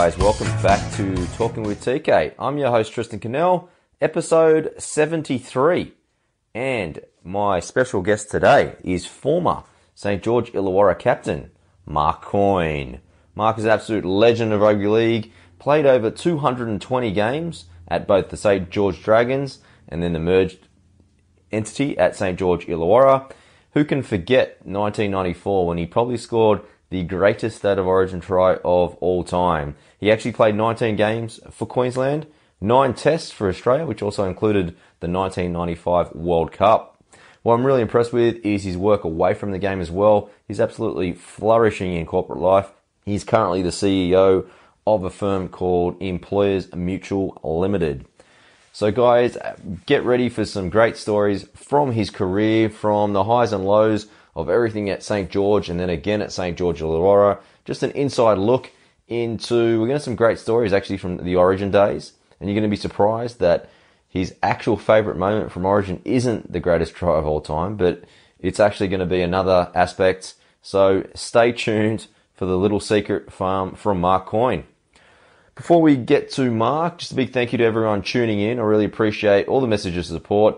guys. Welcome back to Talking with TK. I'm your host, Tristan Cannell, episode 73. And my special guest today is former St. George Illawarra captain, Mark Coyne. Mark is an absolute legend of rugby league, played over 220 games at both the St. George Dragons and then the merged entity at St. George Illawarra. Who can forget 1994 when he probably scored the greatest state of origin try of all time? He actually played 19 games for Queensland, nine tests for Australia, which also included the 1995 World Cup. What I'm really impressed with is his work away from the game as well. He's absolutely flourishing in corporate life. He's currently the CEO of a firm called Employers Mutual Limited. So, guys, get ready for some great stories from his career, from the highs and lows of everything at St. George and then again at St. George Illawarra. Just an inside look into, we're going to some great stories actually from the Origin days. And you're going to be surprised that his actual favourite moment from Origin isn't the greatest try of all time, but it's actually going to be another aspect. So, stay tuned for the little secret farm from Mark Coyne. Before we get to Mark, just a big thank you to everyone tuning in. I really appreciate all the messages of support.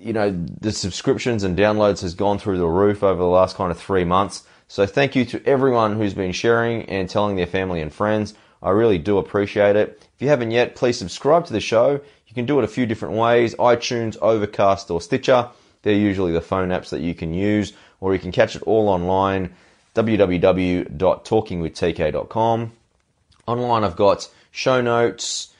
You know, the subscriptions and downloads has gone through the roof over the last kind of three months. So thank you to everyone who's been sharing and telling their family and friends. I really do appreciate it. If you haven't yet, please subscribe to the show. You can do it a few different ways iTunes, Overcast, or Stitcher. They're usually the phone apps that you can use, or you can catch it all online www.talkingwithtk.com. Online, I've got show notes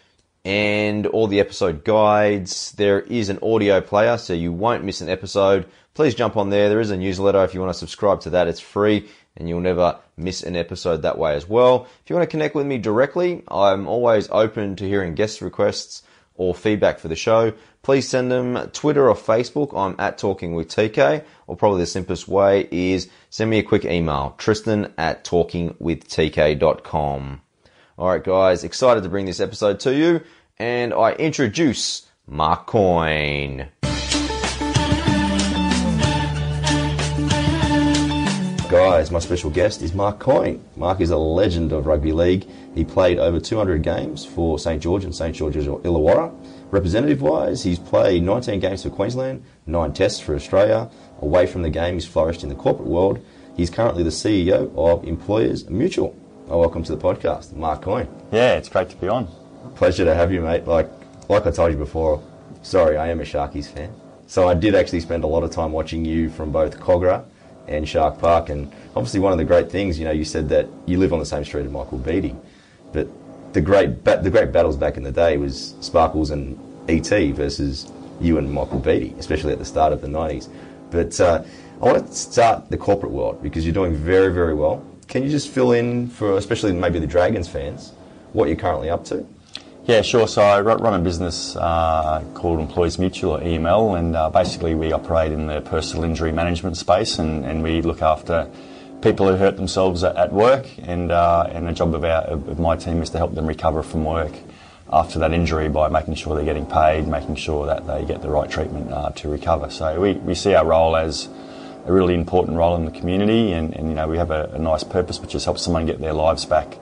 and all the episode guides. There is an audio player, so you won't miss an episode. Please jump on there. There is a newsletter. If you want to subscribe to that, it's free and you'll never miss an episode that way as well. If you want to connect with me directly, I'm always open to hearing guest requests or feedback for the show. Please send them Twitter or Facebook. I'm at Talking with TK, or probably the simplest way is send me a quick email, tristan at talkingwithtk.com. All right, guys, excited to bring this episode to you, and I introduce Mark Coyne. Guys, my special guest is Mark Coyne. Mark is a legend of rugby league. He played over 200 games for St George and St George's Illawarra. Representative wise, he's played 19 games for Queensland, 9 tests for Australia. Away from the game, he's flourished in the corporate world. He's currently the CEO of Employers Mutual. Oh, welcome to the podcast, Mark Coyne. Yeah, it's great to be on. Pleasure to have you, mate. Like, like I told you before, sorry, I am a Sharkies fan. So I did actually spend a lot of time watching you from both Kogarah and Shark Park. And obviously, one of the great things, you know, you said that you live on the same street as Michael Beattie, but the great ba- the great battles back in the day was Sparkles and ET versus you and Michael Beattie, especially at the start of the 90s. But uh, I want to start the corporate world because you're doing very, very well. Can you just fill in for, especially maybe the Dragons fans, what you're currently up to? Yeah, sure. So I run a business uh, called Employers Mutual or EML, and uh, basically we operate in the personal injury management space, and, and we look after people who hurt themselves at, work, and uh, and the job of, our, of my team is to help them recover from work after that injury by making sure they're getting paid, making sure that they get the right treatment uh, to recover. So we, we see our role as a really important role in the community, and, and you know we have a, a nice purpose, which is help someone get their lives back.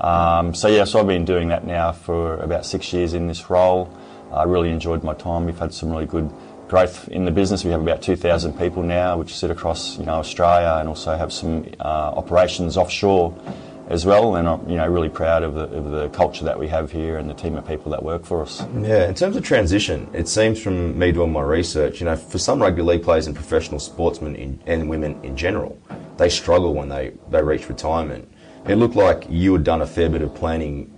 Um, so yeah, so I've been doing that now for about six years in this role. I really enjoyed my time. We've had some really good growth in the business. We have about 2,000 people now, which sit across you know Australia, and also have some uh, operations offshore as well. And I'm you know really proud of the, of the culture that we have here and the team of people that work for us. Yeah, in terms of transition, it seems from me doing my research, you know, for some rugby league players and professional sportsmen in, and women in general, they struggle when they, they reach retirement. It looked like you had done a fair bit of planning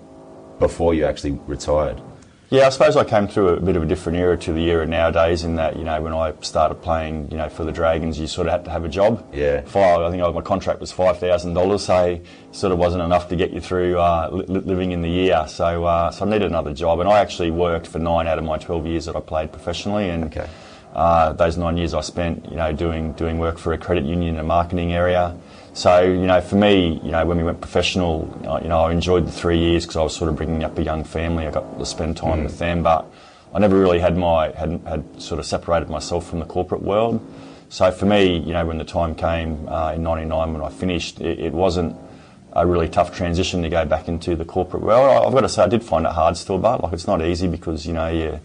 before you actually retired. Yeah, I suppose I came through a bit of a different era to the era nowadays. In that, you know, when I started playing, you know, for the Dragons, you sort of had to have a job. Yeah. Five, I think my contract was five thousand dollars, so sort of wasn't enough to get you through uh, li- living in the year. So, uh, so I needed another job, and I actually worked for nine out of my twelve years that I played professionally, and Okay. uh, those nine years I spent, you know, doing doing work for a credit union in a marketing area. So, you know, for me, you know, when we went professional, you know, I enjoyed the three years because I was sort of bringing up a young family. I got to spend time with them, but I never really had my had had sort of separated myself from the corporate world. So for me, you know, when the time came uh, in '99 when I finished, it, it wasn't a really tough transition to go back into the corporate world. I've got to say, I did find it hard still, but like it's not easy because you know you,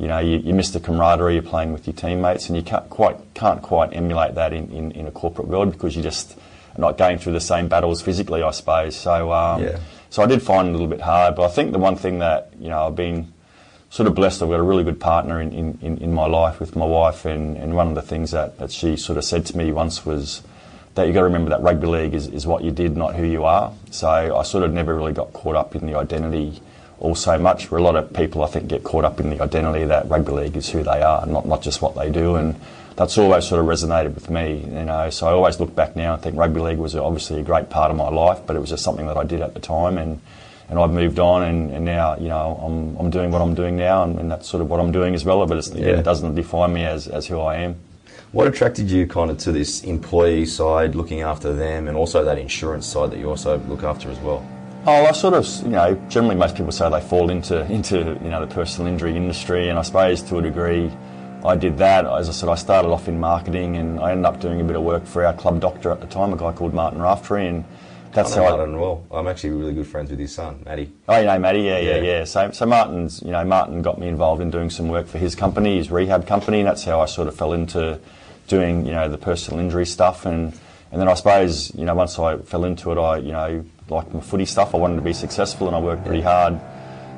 you know you, you miss the camaraderie. You're playing with your teammates, and you can't quite can't quite emulate that in, in, in a corporate world because you just not going through the same battles physically, I suppose. So um, Yeah. so I did find it a little bit hard, but I think the one thing that you know I've been sort of blessed. I've got a really good partner in, in, in, my life with my wife, and, and one of the things that, that she sort of said to me once was that you've got to remember that rugby league is, is what you did, not who you are. So I sort of never really got caught up in the identity all so much. Where a lot of people, I think, get caught up in the identity that rugby league is who they are, not, not just what they do. And that's always sort of resonated with me, you know. So I always look back now and think rugby league was obviously a great part of my life, but it was just something that I did at the time. And and I've moved on, and, and now you know I'm, I'm doing what I'm doing now, and, and that's sort of what I'm doing as well. But it's, Yeah. it doesn't define me as, as who I am. What attracted you kind of to this employee side, looking after them, and also that insurance side that you also look after as well? Oh, I sort of, you know, generally most people say they fall into into you know the personal injury industry, and I suppose to a degree, I did that. As I said, I started off in marketing, and I ended up doing a bit of work for our club doctor at the time, a guy called Martin Raftery, and that's I how I, Martin well. I'm actually really good friends with his son, Matty. Oh, you know, Matty, yeah, yeah, Yeah. yeah. So, so Martin's, you know, Martin got me involved in doing some work for his company, his rehab company, and that's how I sort of fell into doing, you know, the personal injury stuff. And, and then I suppose, you know, once I fell into it, I, you know, like my footy stuff, I wanted to be successful and I worked pretty hard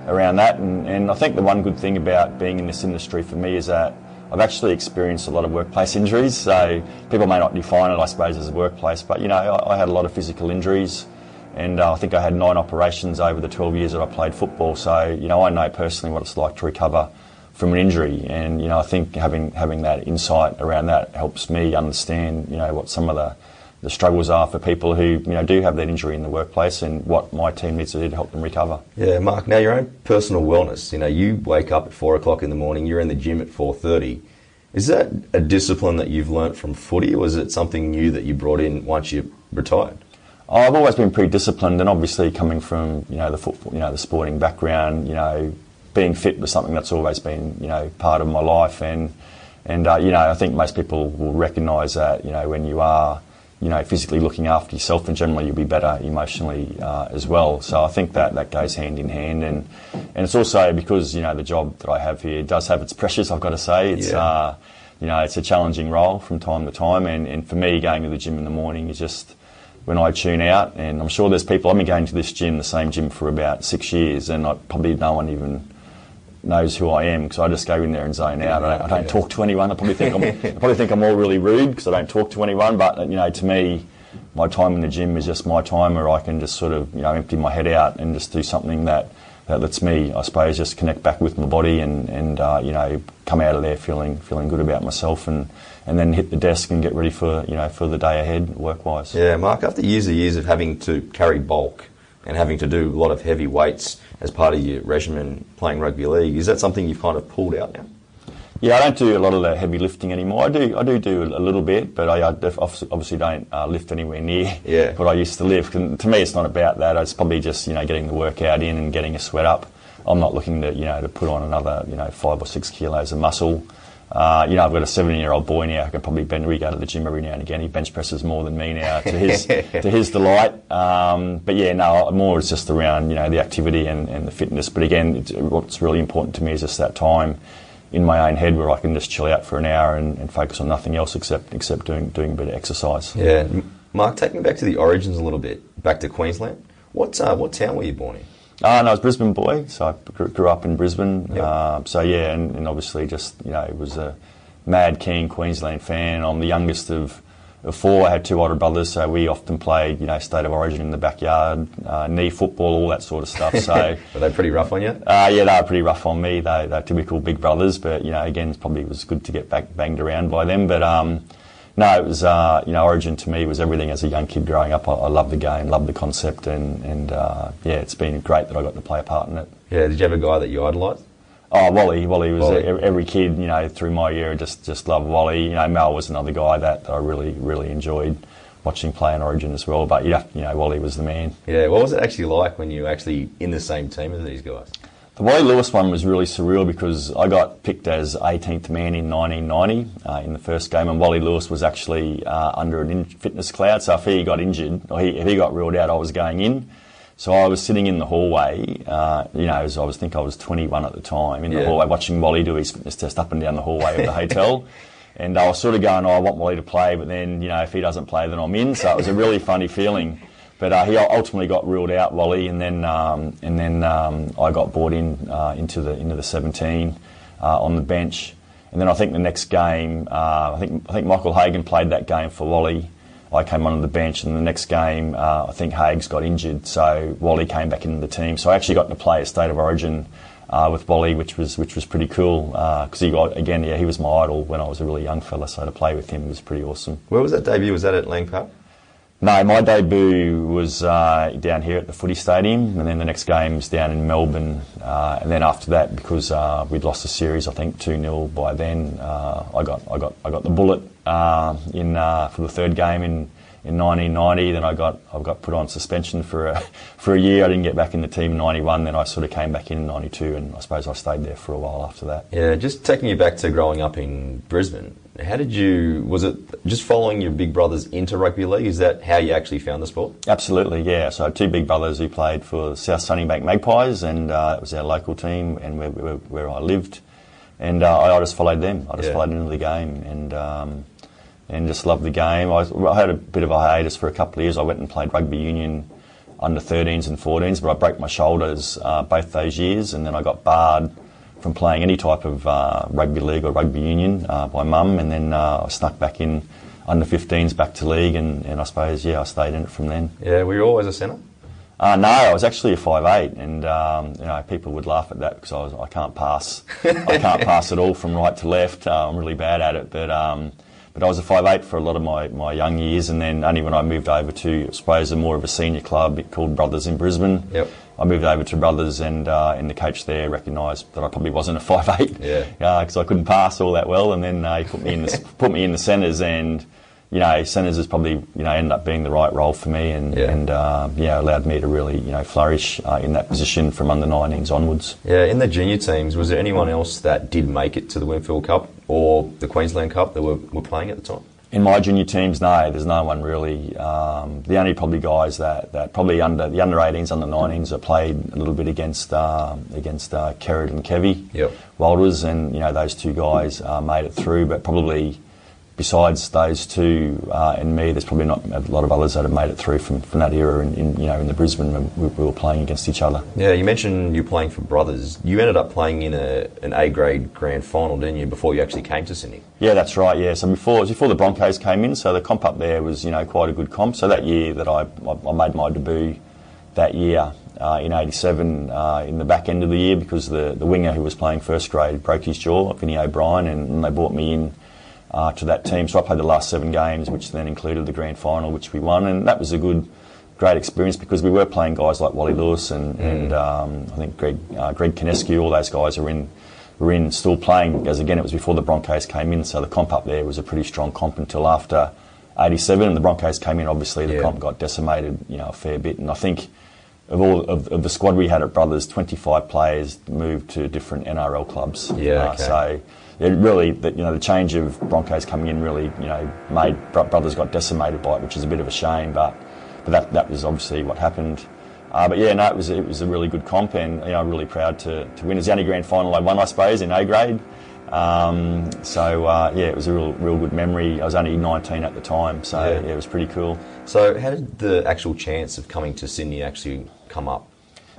around that. And, and I think the one good thing about being in this industry for me is that I've actually experienced a lot of workplace injuries. So people may not define it, I suppose, as a workplace, but, you know, I, I had a lot of physical injuries and uh, I think I had nine operations over the 12 years that I played football. So you know, I know personally what it's like to recover from an injury, and you know, I think having having that insight around that helps me understand you know what some of the the struggles are for people who you know do have that injury in the workplace, and what my team needs to do to help them recover. Yeah, Mark. Now your own personal wellness. You know, you wake up at four o'clock in the morning. You're in the gym at four thirty. Is that a discipline that you've learnt from footy, or is it something new that you brought in once you retired? I've always been pretty disciplined, and obviously coming from you know the football, you know the sporting background, you know being fit was something that's always been you know part of my life, and and uh, you know I think most people will recognise that you know when you are you know physically looking after yourself, and generally you'll be better emotionally uh, as well. So I think that that goes hand in hand, and and it's also because you know the job that I have here does have its pressures. I've got to say it's. Yeah. Uh, you know, it's a challenging role from time to time, and, and for me, going to the gym in the morning is just when I tune out, and I'm sure there's people. I've been going to this gym, the same gym, for about six years, and I, probably no one even knows who I am because I just go in there and zone out. I don't, I don't talk to anyone. I probably think I'm, I probably think I'm all really rude because I don't talk to anyone. But you know, to me, my time in the gym is just my time where I can just sort of you know empty my head out and just do something that that lets me, I suppose, just connect back with my body and and uh, you know come out of there feeling feeling good about myself and and then hit the desk and get ready for you know for the day ahead work wise. Yeah, Mark. After years and years of having to carry bulk and having to do a lot of heavy weights as part of your regimen playing rugby league, is that something you've kind of pulled out now? Yeah, I don't do a lot of the heavy lifting anymore. I do, I do do a little bit, but I, I def- obviously don't uh, lift anywhere near Yeah. what I used to lift. And to me, it's not about that. It's probably just you know getting the workout in and getting a sweat up. I'm not looking to you know to put on another you know five or six kilos of muscle. Uh, you know, I've got a 17 year old boy now who can probably bench. We go to the gym every now and again. He bench presses more than me now, to his to his delight. Um, but yeah, no, more it's just around you know the activity and, and the fitness. But again, it's, what's really important to me is just that time in my own head where I can just chill out for an hour and, and focus on nothing else except except doing doing a bit of exercise. Yeah, Mark, take me back to the origins a little bit, back to Queensland. What uh, what town were you born in? Uh, no, I was a Brisbane boy, so I grew, grew up in Brisbane. Yep. Uh, so yeah, and, and obviously just you know it was a mad keen Queensland fan. I'm the youngest of, of four. I had two older brothers, so we often played you know state of origin in the backyard, uh, knee football, all that sort of stuff. So. Were they pretty rough on you? Uh, yeah, they were pretty rough on me. They, they're typical big brothers, but you know, again, it probably was good to get back banged around by them. But um, no, it was uh, you know, Origin to me was everything as a young kid growing up. I, I loved the game, loved the concept, and and uh, yeah, it's been great that I got to play a part in it. Yeah, did you have a guy that you idolised? Oh, Wally, Wally was Wally. e- every kid, you know, through my year just just loved Wally. You know, Mal was another guy that, that I really really enjoyed watching play in Origin as well. But yeah, you know, Wally was the man. Yeah, what was it actually like when you were actually in the same team as these guys? The Wally Lewis one was really surreal because I got picked as 18th man in 1990 uh, in the first game, and Wally Lewis was actually uh, under an in- fitness cloud. So if he got injured or he, if he got ruled out, I was going in. So I was sitting in the hallway, uh, you know, as I was think I was 21 at the time, in the Yeah. hallway watching Wally do his fitness test up and down the hallway of the hotel. And I was sort of going, oh, I want Wally to play, but then, you know, if he doesn't play, then I'm in. So it was a really funny feeling. But uh, he ultimately got ruled out, Wally, and then um, and then um, I got brought in uh, into the into the 17 uh, on the bench. And then I think the next game, uh, I think I think Michael Hagan played that game for Wally. I came on the bench, and the next game, uh, I think Hags got injured, so Wally came back into the team. So I actually got to play a state of origin uh, with Wally, which was which was pretty cool because he got again, yeah, he was my idol when I was a really young fella. So to play with him was pretty awesome. Where was that debut? Was that at Lang Park? No, my debut was uh, down here at the Footy Stadium, and then the next game was down in Melbourne. Uh, and then after that, because uh, we'd lost the series, I think two 0 by then, uh, I got I got I got the bullet uh, in uh, for the third game in. In 1990, then I got I got put on suspension for a for a year. I didn't get back in the team in 91. Then I sort of came back in in 92, and I suppose I stayed there for a while after that. Yeah, just taking you back to growing up in Brisbane. How did you? Was it just following your big brothers into rugby league? Is that how you actually found the sport? Absolutely, yeah. So I had two big brothers who played for South Sunnybank Magpies, and uh, it was our local team, and where, where, where I lived. And uh, I, I just followed them. I just Yeah. followed into the game, and um, and just loved the game. I, I had a bit of a hiatus for a couple of years. I went and played rugby union under 13s and 14s, but I broke my shoulders uh, both those years, and then I got barred from playing any type of uh, rugby league or rugby union uh, by mum, and then uh, I snuck back in under 15s back to league, and, and I suppose yeah, I stayed in it from then. Yeah, were you always a centre? Uh, no, I was actually a five eight, and um, you know people would laugh at that because I was I can't pass, I can't pass at all from right to left. Uh, I'm really bad at it, but um, but I was a five eight for a lot of my, my young years, and then only when I moved over to I suppose a more of a senior club called Brothers in Brisbane. Yep. I moved over to Brothers, and uh, and the coach there recognised that I probably wasn't a five eight. Yeah. Because I couldn't pass all that well, and then uh, he put me in the put me in the centres, and you know centres has probably you know ended up being the right role for me, and Yeah. and uh, yeah allowed me to really you know flourish uh, in that position from under 19s onwards. Yeah, in the junior teams, was there anyone else that did make it to the Winfield Cup or the Queensland Cup that were, were playing at the time? In my junior teams, no, there's no one really. Um, the only probably guys that, that probably under the under 18s, under 19s that played a little bit against um, against uh, Kerrod and Kevy Yep. Walters, and you know those two guys uh, made it through. But probably besides those two uh, and me, there's probably not a lot of others that have made it through from, from that era. In, in you know in the Brisbane when we, we were playing against each other. Yeah, you mentioned you're playing for Brothers. You ended up playing in a, an A grade grand final, didn't you, before you actually came to Sydney? Yeah, that's right. Yeah, so before before the Broncos came in, so the comp up there was you know quite a good comp. So that year that I I I made my debut, that year uh, in '87 uh, in the back end of the year because the the winger who was playing first grade broke his jaw, Vinny O'Brien, and, and they brought me in. Uh, to that team, so I played the last seven games, which then included the grand final, which we won, and that was a good, great experience because we were playing guys like Wally Lewis and, and um, I think Greg uh, Greg Conescu, all those guys are in were in still playing as again it was before the Broncos came in, so the comp up there was a pretty strong comp until after '87, and the Broncos came in. Obviously, the Yeah. comp got decimated, you know, a fair bit, and I think. Of all of, of the squad we had at Brothers, 25 players moved to different NRL clubs. Yeah, Uh, okay. so it really, the, you know, the change of Broncos coming in really, you know, made Bro- Brothers got decimated by it, which is a bit of a shame. But but that that was obviously what happened. Uh, but yeah, no, it was it was a really good comp, and you know, I'm really proud to, to win. It's the only grand final I won, I suppose, in A grade. Um, so uh, yeah, it was a real real good memory. I was only 19 at the time, so Yeah. yeah, it was pretty cool. So, how did the actual chance of coming to Sydney actually come up?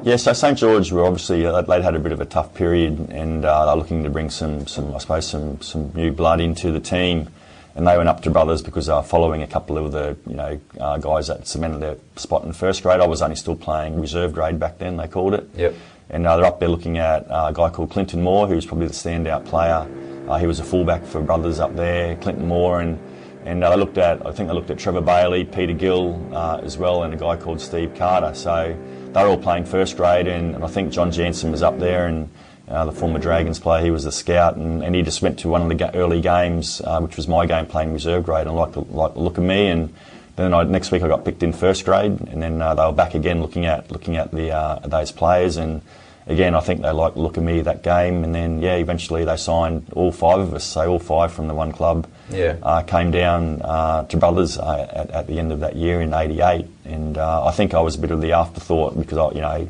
Yeah, so St George were obviously uh, they'd had a bit of a tough period, and uh, they're looking to bring some, some I suppose some, some new blood into the team. And they went up to brothers because they were following a couple of the you know uh, guys that cemented their spot in first grade. I was only still playing reserve grade back then. They called it. Yep. And uh, they're up there looking at uh, a guy called Clinton Moore, who's probably the standout player. Uh, he was a fullback for brothers up there, Clinton Moore, and and uh, they looked at I think they looked at Trevor Bailey, Peter Gill uh, as well, and a guy called Steve Carter. So they're all playing first grade, and, and I think John Jansen was up there, and uh, the former Dragons player, he was a scout, and, and he just went to one of the early games, uh, which was my game playing reserve grade, and liked the, liked the look of me, and then I, next week I got picked in first grade, and then uh, they were back again looking at looking at the uh, those players, and again, I think they liked the look of me that game. And then, yeah, eventually they signed all five of us, so all five from the one club Yeah. uh, came down uh, to Brothers uh, at, at the end of that year in '88, and uh, I think I was a bit of the afterthought because I, you know,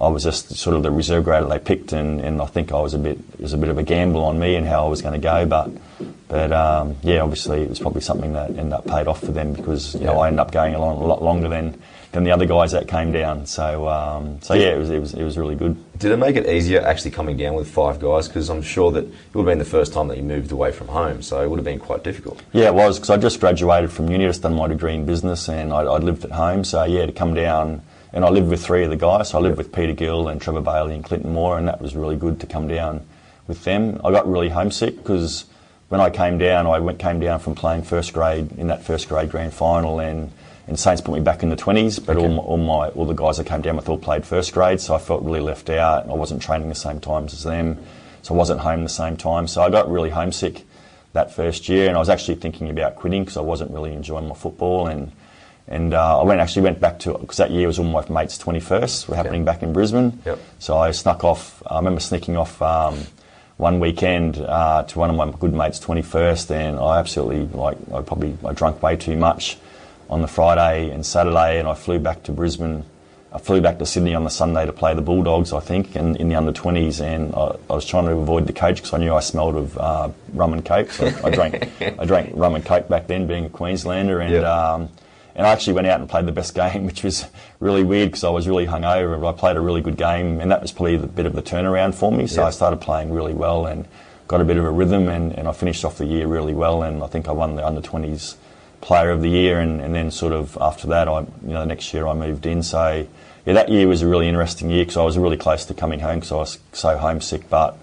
I was just sort of the reserve grader they picked, and, and I think I was a bit it was a bit of a gamble on me and how I was going to go, but. But um, yeah, obviously it was probably something that ended up paid off for them because you know I ended up going along a lot longer than, than the other guys that came down. So um, so yeah, it was, it was it was really good. Did it make it easier actually coming down with five guys? Because I'm sure that it would have been the first time that you moved away from home, so it would have been quite difficult. Yeah, it was because I just graduated from uni, just done my degree in business, and I, I'd lived at home. So yeah, to come down, and I lived with three of the guys. So I lived with Peter Gill and Trevor Bailey and Clinton Moore, and that was really good to come down with them. I got really homesick because when I came down, I went came down from playing first grade in that first grade grand final, and and Saints put me back in the twenties. But all, my, all my all the guys that came down with all played first grade, so I felt really left out. I wasn't training the same times as them, so I wasn't home the same time. So I got really homesick that first year, and I was actually thinking about quitting because I wasn't really enjoying my football. And and uh, I went actually went back to because that year was all my mates' twenty first were happening back in Brisbane. Yep. So I snuck off. I remember sneaking off. Um, one weekend uh, to one of my good mates' 21st, and I absolutely like I probably I drank way too much on the Friday and Saturday, and I flew back to Brisbane. I flew back to Sydney on the Sunday to play the Bulldogs, I think, in, in the under 20s, and I, I was trying to avoid the coach because I knew I smelled of uh, rum and coke. So I drank I drank rum and coke back then, being a Queenslander, and. Yeah. Um, and I actually went out and played the best game, which was really weird because I was really hungover. But I played a really good game, and that was probably a bit of the turnaround for me. So Yeah. I started playing really well and got a bit of a rhythm, and, and I finished off the year really well. And I think I won the under 20s player of the year, and, and then sort of after that, I you know the next year I moved in. So yeah, that year was a really interesting year because I was really close to coming home because I was so homesick, but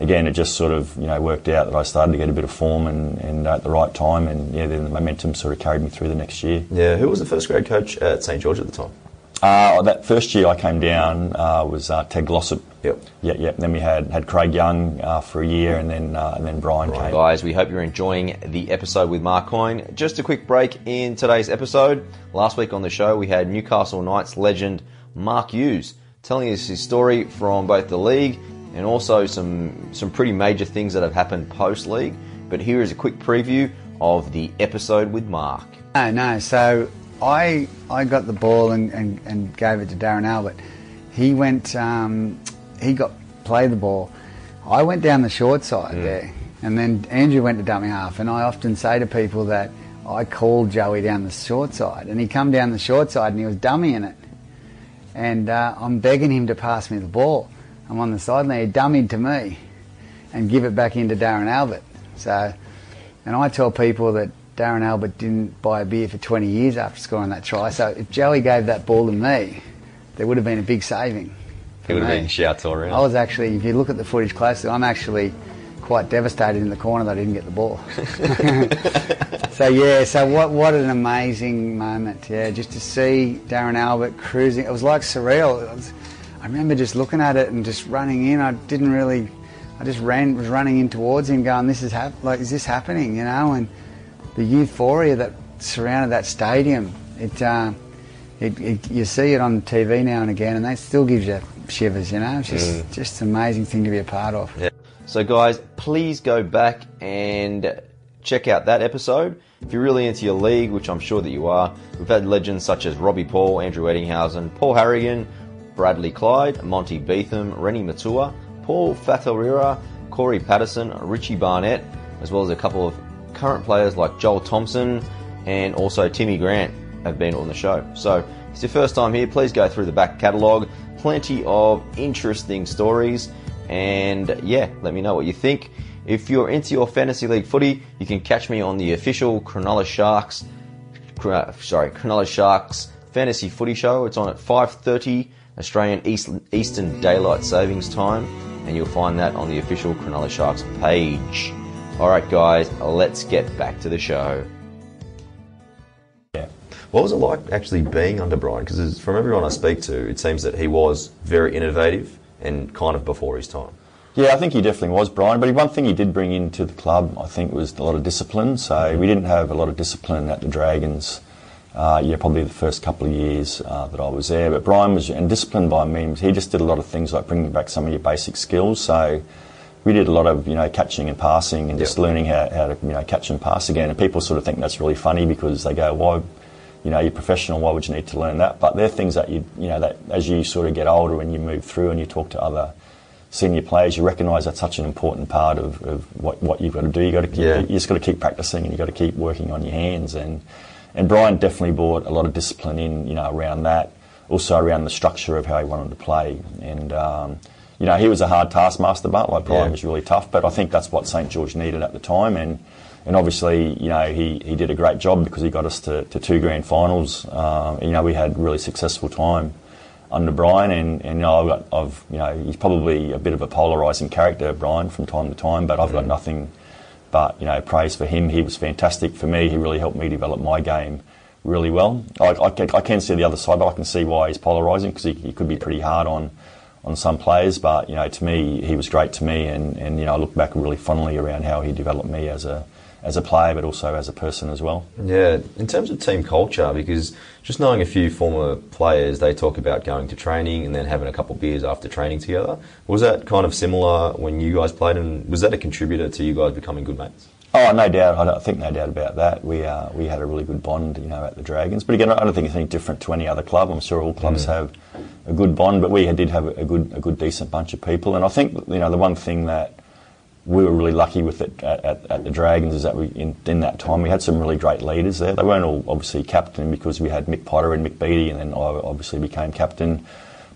again, it just sort of you know worked out that I started to get a bit of form and, and at the right time, and yeah, then the momentum sort of carried me through the next year. Yeah, who was the first grade coach at St George at the time? Uh, that first year I came down uh, was uh, Ted Glossop. Yep. Yeah, yeah. Then we had, had Craig Young uh, for a year, and then uh, and then Brian Right, came. guys, we hope you're enjoying the episode with Mark Coyne. Just a quick break in today's episode. Last week on the show, we had Newcastle Knights legend Mark Hughes telling us his story from both the league and also some some pretty major things that have happened post league. But here is a quick preview of the episode with Mark. No, no. So I I got the ball and, and, and gave it to Darren Albert. He went. Um, he got played the ball. I went down the short side there, and then Andrew went to dummy half. And I often say to people that I called Joey down the short side, and he come down the short side and he was dummying it. And uh, I'm begging him to pass me the ball. I'm on the side sideline. He dummied to me, and give it back into Darren Albert. So, and I tell people that Darren Albert didn't buy a beer for 20 years after scoring that try. So if Joey gave that ball to me, there would have been a big saving. It would have been shouts all around. I was actually, if you look at the footage closely, I'm actually quite devastated in the corner that I didn't get the ball. so yeah, so what what an amazing moment, yeah, just to see Darren Albert cruising. It was like surreal. It was, remember just looking at it and just running in. I didn't really, I just ran was running in towards him, going, "This is hap- like, is this happening?" You know, and the euphoria that surrounded that stadium. It, uh, it, it you see it on TV now and again, and that still gives you shivers. You know, it's just just an amazing thing to be a part of. Yeah. So, guys, please go back and check out that episode. If you're really into your league, which I'm sure that you are, we've had legends such as Robbie Paul, Andrew Ettingshausen, Paul Harragon, Bradley Clyde, Monty Betham, Reni Maitua, Paul Fatorira, Cory Paterson, Richie Barnett, as well as a couple of current players like Joel Thompson and also Timmy Grant have been on the show. So, if it's your first time here, please go through the back catalogue. Plenty of interesting stories. And yeah, let me know what you think. If you're into your fantasy league footy, you can catch me on the official Cronulla Sharks, sorry, Cronulla Sharks fantasy footy show. It's on at 5:30 Australian East, Eastern Daylight Savings Time, and you'll find that on the official Cronulla Sharks page. All right, guys, let's get back to the show. Yeah. What was it like actually being under Brian? Because from everyone I speak to, it seems that he was very innovative and kind of before his time. Yeah, I think he definitely was, Brian. But one thing he did bring into the club, I think, was a lot of discipline. So we didn't have a lot of discipline at the Dragons. Uh, yeah, probably the first couple of years uh, that I was there. But Brian was, and disciplined by me, he just did a lot of things like bringing back some of your basic skills. So we did a lot of, you know, catching and passing and just Yep. learning how, how to, you know, catch and pass again. And people sort of think that's really funny because they go, why, you know, you're professional, why would you need to learn that? But they're things that you, you know, that as you sort of get older and you move through and you talk to other senior players, you recognise that's such an important part of, of what, what you've got to do. You got to keep, Yeah. you just got to keep practicing and you've got to keep working on your hands. And and Brian definitely brought a lot of discipline in, you know, around that. Also around the structure of how he wanted to play. And um, you know, he was a hard taskmaster, but like Brian Yeah. was really tough. But I think that's what St George needed at the time. And and obviously, you know, he, he did a great job because he got us to, to two grand finals. Um, you know, we had a really successful time under Brian, and, and you know, I've got, I've, you know, he's probably a bit of a polarising character, Brian, from time to time, but I've got nothing but, you know, praise for him. He was fantastic for me. He really helped me develop my game really well. I, I, can, I can see the other side, but I can see why he's polarising because he, he could be pretty hard on, on some players, but, you know, to me, he was great to me, and, and you know, I look back really fondly around how he developed me as a, as a player, but also as a person as well. Yeah, in terms of team culture, because just knowing a few former players, they talk about going to training and then having a couple beers after training together. Was that kind of similar when you guys played, and was that a contributor to you guys becoming good mates? Oh, no doubt. I don't think no doubt about that. We uh, we had a really good bond, you know, at the Dragons. But again, I don't think it's any different to any other club. I'm sure all clubs have a good bond, but we did have a good a good decent bunch of people. And I think you know the one thing that we were really lucky with it at, at, at the Dragons is that we in, in that time we had some really great leaders there. They weren't all obviously captain because we had Mick Potter and Mick Beattie, and then I obviously became captain.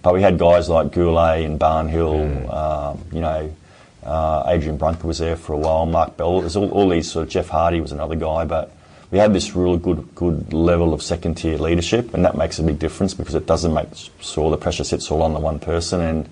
But we had guys like Goulet and Barnhill, um, you know. Uh, Adrian Brunker was there for a while. Mark Bell. There's all, all these sort of Jeff Hardy was another guy, but we had this really good good level of second tier leadership, and that makes a big difference because it doesn't make sure the pressure sits all on the one person. And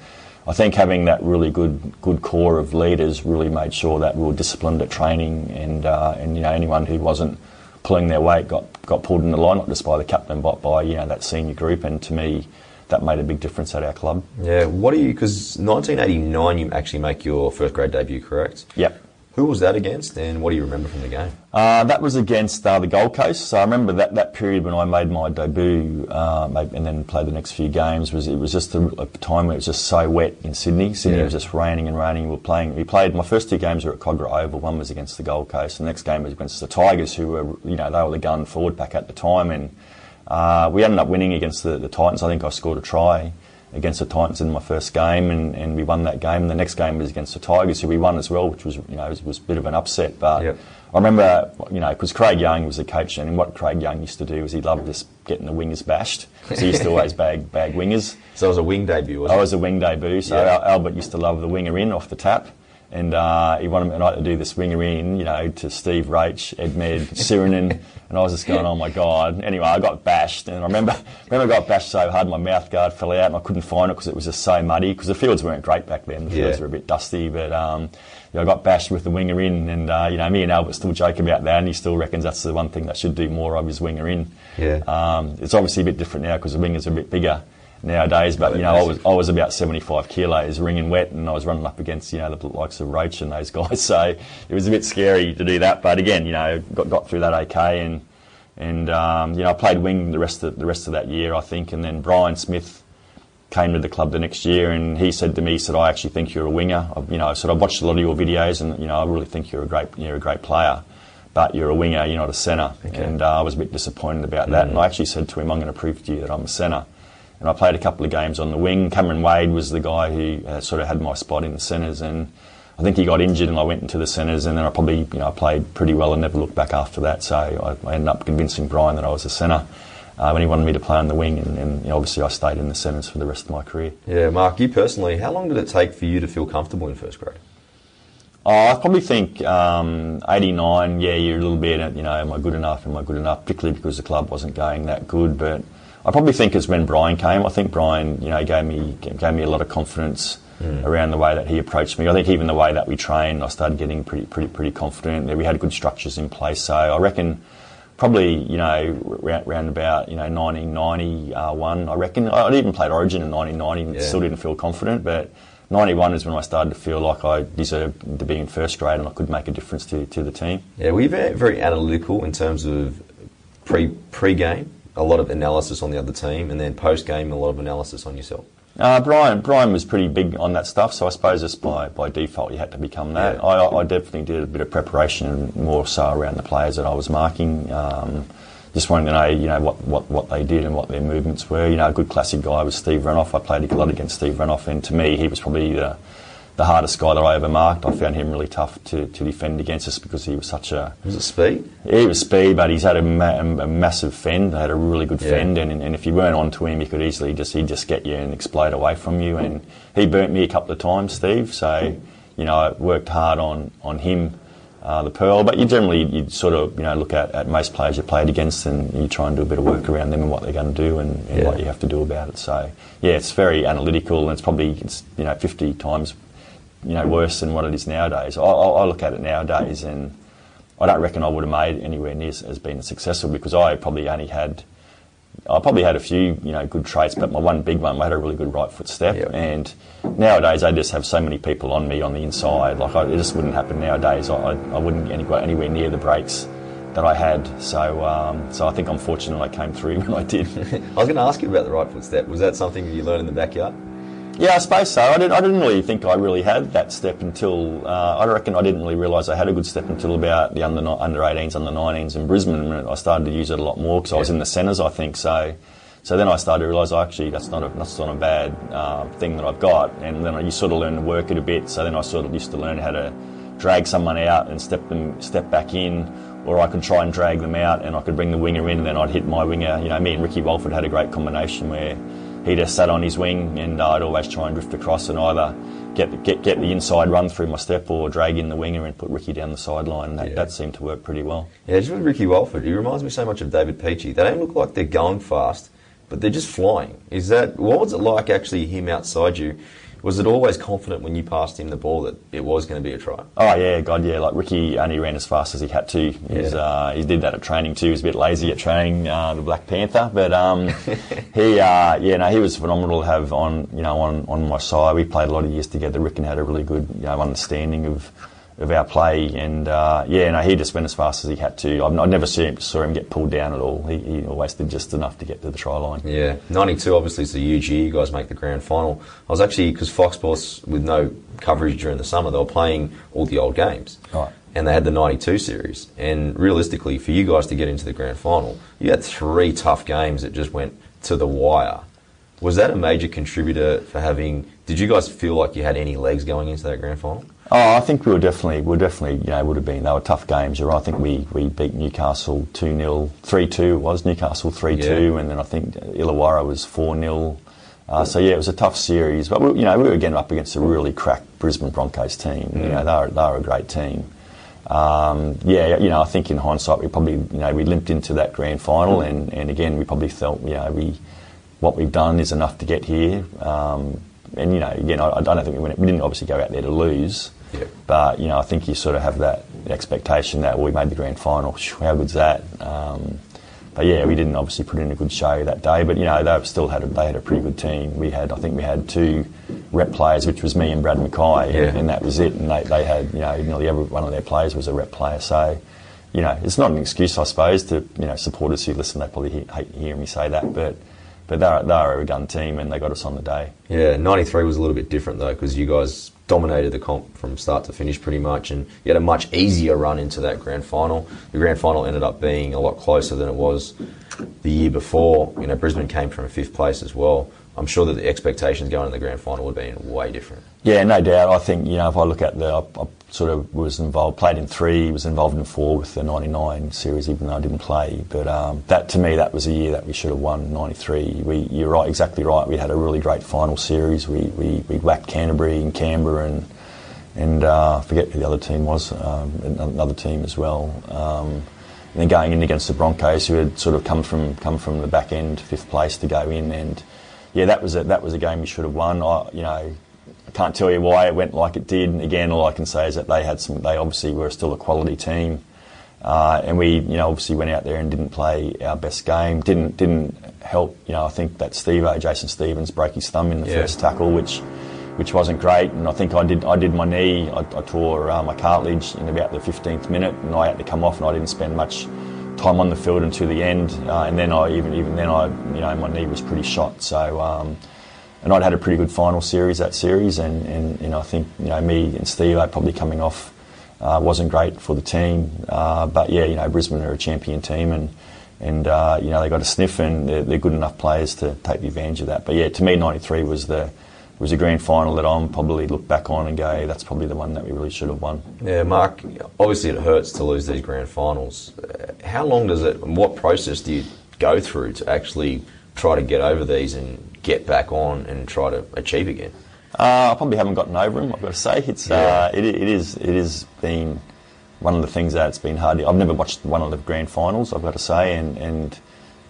I think having that really good good core of leaders really made sure that we were disciplined at training, and uh, and you know anyone who wasn't pulling their weight got got pulled in the line, not just by the captain, but by you know that senior group. And to me, that made a big difference at our club. Yeah, what do you, because 1989 you actually make your first grade debut, correct? Yep. Who was that against, and what do you remember from the game? Uh, that was against uh, the Gold Coast. So I remember that, that period when I made my debut uh, and then played the next few games. Was it was just a, a time where it was just so wet in Sydney. Sydney Yeah. was just raining and raining. We were playing. We played my first two games were at Kogarah Oval. One was against the Gold Coast. The next game was against the Tigers, who were you know they were the gun forward pack at the time, and uh, we ended up winning against the, the Titans. I think I scored a try against the Titans in my first game, and, and we won that game. The next game was against the Tigers, who we won as well, which was you know was, was a bit of an upset. But Yep. I remember, you know, because Craig Young was the coach, and what Craig Young used to do was he loved just getting the wingers bashed. So he used to always bag bag wingers. So it was a wing debut, was oh, I it? was a wing debut, so. Al- Albert used to love the winger in off the tap. And uh, he wanted me and I to do this winger in, you know, to Steve Roach, Ed Med, Sironen, and I was just going, oh my god. Anyway, I got bashed, and I remember, remember I got bashed so hard my mouth guard fell out, and I couldn't find it because it was just so muddy. Because the fields weren't great back then; the fields Yeah. were a bit dusty. But um, you know, I got bashed with the winger in, and uh, you know, me and Albert still joke about that, and he still reckons that's the one thing that should do more of is winger in. Yeah. Um, it's obviously a bit different now because the wingers are a bit bigger nowadays. But you know, I was I was about 75 kilos, ringing wet, and I was running up against you know the likes of Roach and those guys. So it was a bit scary to do that. But again, you know, got got through that okay, and and um, you know, I played wing the rest of the rest of that year, I think, and then Brian Smith came to the club the next year, and he said to me, he said, "I actually think you're a winger. I've, you know, I said I've watched a lot of your videos, and you know, I really think you're a great you're a great player." But you're a winger, you're not a centre. And uh, I was a bit disappointed about that. And I actually said to him, I'm going to prove to you that I'm a centre. And I played a couple of games on the wing. Cameron Wade was the guy who uh, sort of had my spot in the centres, and I think he got injured, and I went into the centres, and then I probably you know I played pretty well and never looked back after that. So I, I ended up convincing Brian that I was a centre uh, when he wanted me to play on the wing, and, and you know, obviously I stayed in the centres for the rest of my career. Yeah, Mark, you personally, how long did it take for you to feel comfortable in first grade? Oh, I probably think um, 89, yeah, you're a little bit, you know, am I good enough, am I good enough, particularly because the club wasn't going that good. But I probably think it's when Brian came. I think Brian, you know, gave me, gave me a lot of confidence mm. around the way that he approached me. I think even the way that we trained, I started getting pretty, pretty, pretty confident. We had good structures in place. So I reckon probably, you know, round, round about, you know, 1991, I reckon. I'd even played Origin in 1990 and Yeah. still didn't feel confident, but 91 is when I started to feel like I deserved to be in first grade and I could make a difference to, to the team. Yeah, were you very, very analytical in terms of pre pre game a lot of analysis on the other team, and then post game a lot of analysis on yourself? Uh, Brian, Brian was pretty big on that stuff, so I suppose just by, by default you had to become that. Yeah. I, I definitely did a bit of preparation, more so around the players that I was marking. Um, just wanting to know, you know, what, what, what they did and what their movements were. You know, a good classic guy was Steve Renouf. I played a lot against Steve Renouf, and to me, he was probably the, the hardest guy that I ever marked. I found him really tough to, to defend against us because he was such a Was it speed? he was speed, but he's had a, ma- a massive fend. Had a really good Yeah. fend, and, and if you weren't onto him, he could easily just he'd just get you and explode away from you. And he burnt me a couple of times, Steve. So you know, I worked hard on on him, uh, the pearl. But you generally you sort of you know look at, at most players you played against, and you try and do a bit of work around them and what they're going to do and, and Yeah. what you have to do about it. So yeah, it's very analytical, and it's probably it's you know fifty times you know worse than what it is nowadays. I, I, I look at it nowadays and. I don't reckon I would have made anywhere near as, been successful because I probably only had, I probably had a few, you know, good traits, but my one big one, I had a really good right foot step. Yeah. And nowadays, I just have so many people on me on the inside. Like I, it just wouldn't happen nowadays. I, I, wouldn't get any, anywhere near the breaks that I had. So, um, so I think I'm fortunate I came through when I did. I was going to ask you about the right foot step. Was that something that you learned in the backyard? Yeah, I suppose so. I didn't, I didn't really think I really had that step until uh, I reckon I didn't really realise I had a good step until about the under under 18s, under 19s in Brisbane. And I started to use it a lot more because I was in the centres, I think. So, so then I started to realise actually that's not a that's not a bad uh, thing that I've got. And then I, you sort of learn to work it a bit. So then I sort of used to learn how to drag someone out and step them step back in. Or I could try and drag them out, and I could bring the winger in, and then I'd hit my winger. You know, me and Ricky Walford had a great combination where he just sat on his wing, and I'd always try and drift across and either get the, get get the inside run through my step or drag in the winger and put Ricky down the sideline. That, Yeah. that seemed to work pretty well. Yeah, just with Ricky Walford, he reminds me so much of David Peachey. They don't look like they're going fast, but they're just flying. Is that what was it like actually him outside you? Was it always confident when you passed him the ball that it was going to be a try? Oh yeah, God yeah. Like Ricky only ran as fast as he had to. He's, Yeah. uh, he did that at training too. He was a bit lazy at training, uh, the Black Panther, but um, he uh, yeah no he was phenomenal to have on you know on, on my side. We played a lot of years together. Rick and had a really good you know understanding of of our play, and uh, yeah no he just went as fast as he had to. I've, I never seen, him, saw him get pulled down at all. He, he always did just enough to get to the try line. Yeah, 92 obviously is a huge year. You guys make the grand final. I was actually, because Fox Sports, with no coverage during the summer, they were playing all the old games. Right. And they had the 92 series. And realistically, for you guys to get into the grand final, you had three tough games that just went to the wire. Was that a major contributor for having. Did you guys feel like you had any legs going into that grand final? Oh, I think we were definitely, we were definitely, you know, would have been. They were tough games. You're right. I think we, we beat Newcastle 2 0, 3 2 was Newcastle 3 2, and then I think Illawarra was 4 0. Uh, so yeah, it was a tough series, but we, you know we were again up against a really cracked Brisbane Broncos team. You know they were, they were a great team. Um, yeah, you know I think in hindsight we probably you know we limped into that grand final, and, and again we probably felt you know we what we've done is enough to get here. Um, and you know again I, I don't think we, went, we didn't obviously go out there to lose, But you know I think you sort of have that expectation that well, we made the grand final. How good's that? Um, but yeah, we didn't obviously put in a good show that day. But you know, they still had a, they had a pretty good team. We had, I think, we had two rep players, which was me and Brad Mackay, Yeah. and, and that was it. And they, they had, you know, nearly every one of their players was a rep player. So, you know, it's not an excuse, I suppose, to you know supporters who listen. They probably he- hate hearing me say that, but but they're they're a gun team, and they got us on the day. Yeah, 93 was a little bit different though because you guys dominated the comp from start to finish pretty much and you had a much easier run into that grand final. The grand final ended up being a lot closer than it was the year before. You know, Brisbane came from fifth place as well. I'm sure that the expectations going in the grand final would have been way different. Yeah, no doubt. I think you know if I look at the, I, I sort of was involved, played in three, was involved in four with the '99 series, even though I didn't play. But um, that to me, that was a year that we should have won '93. We, you're right, exactly right. We had a really great final series. We we, we whacked Canterbury and Canberra and and uh, I forget who the other team was, um, another team as well. Um, and then going in against the Broncos, who had sort of come from come from the back end, fifth place to go in, and yeah, that was a, that was a game we should have won. I, you know, I can't tell you why it went like it did. And again, all I can say is that they had some. They obviously were still a quality team, uh, and we, you know, obviously went out there and didn't play our best game. Didn't didn't help. You know, I think that Steve Jason Stevens broke his thumb in the Yeah. first tackle, which which wasn't great. And I think I did I did my knee. I, I tore uh, my cartilage in about the 15th minute, and I had to come off, and I didn't spend much time on the field until the end, uh, and then I even even then I you know my knee was pretty shot. So um, and I'd had a pretty good final series that series, and and you know I think you know me and Steve are probably coming off uh, wasn't great for the team, uh, but yeah you know Brisbane are a champion team and. And uh, you know they got a sniff, and they're, they're good enough players to take the advantage of that. But yeah, to me, '93 was the was a grand final that I'm probably look back on and go, hey, that's probably the one that we really should have won. Yeah, Mark. Obviously, it hurts to lose these grand finals. Uh, how long does it? And what process do you go through to actually try to get over these and get back on and try to achieve again? Uh, I probably haven't gotten over them. I've got to say, it's uh, it, it is it has been one of the things that's been hard. I've never watched one of the grand finals. I've got to say, and and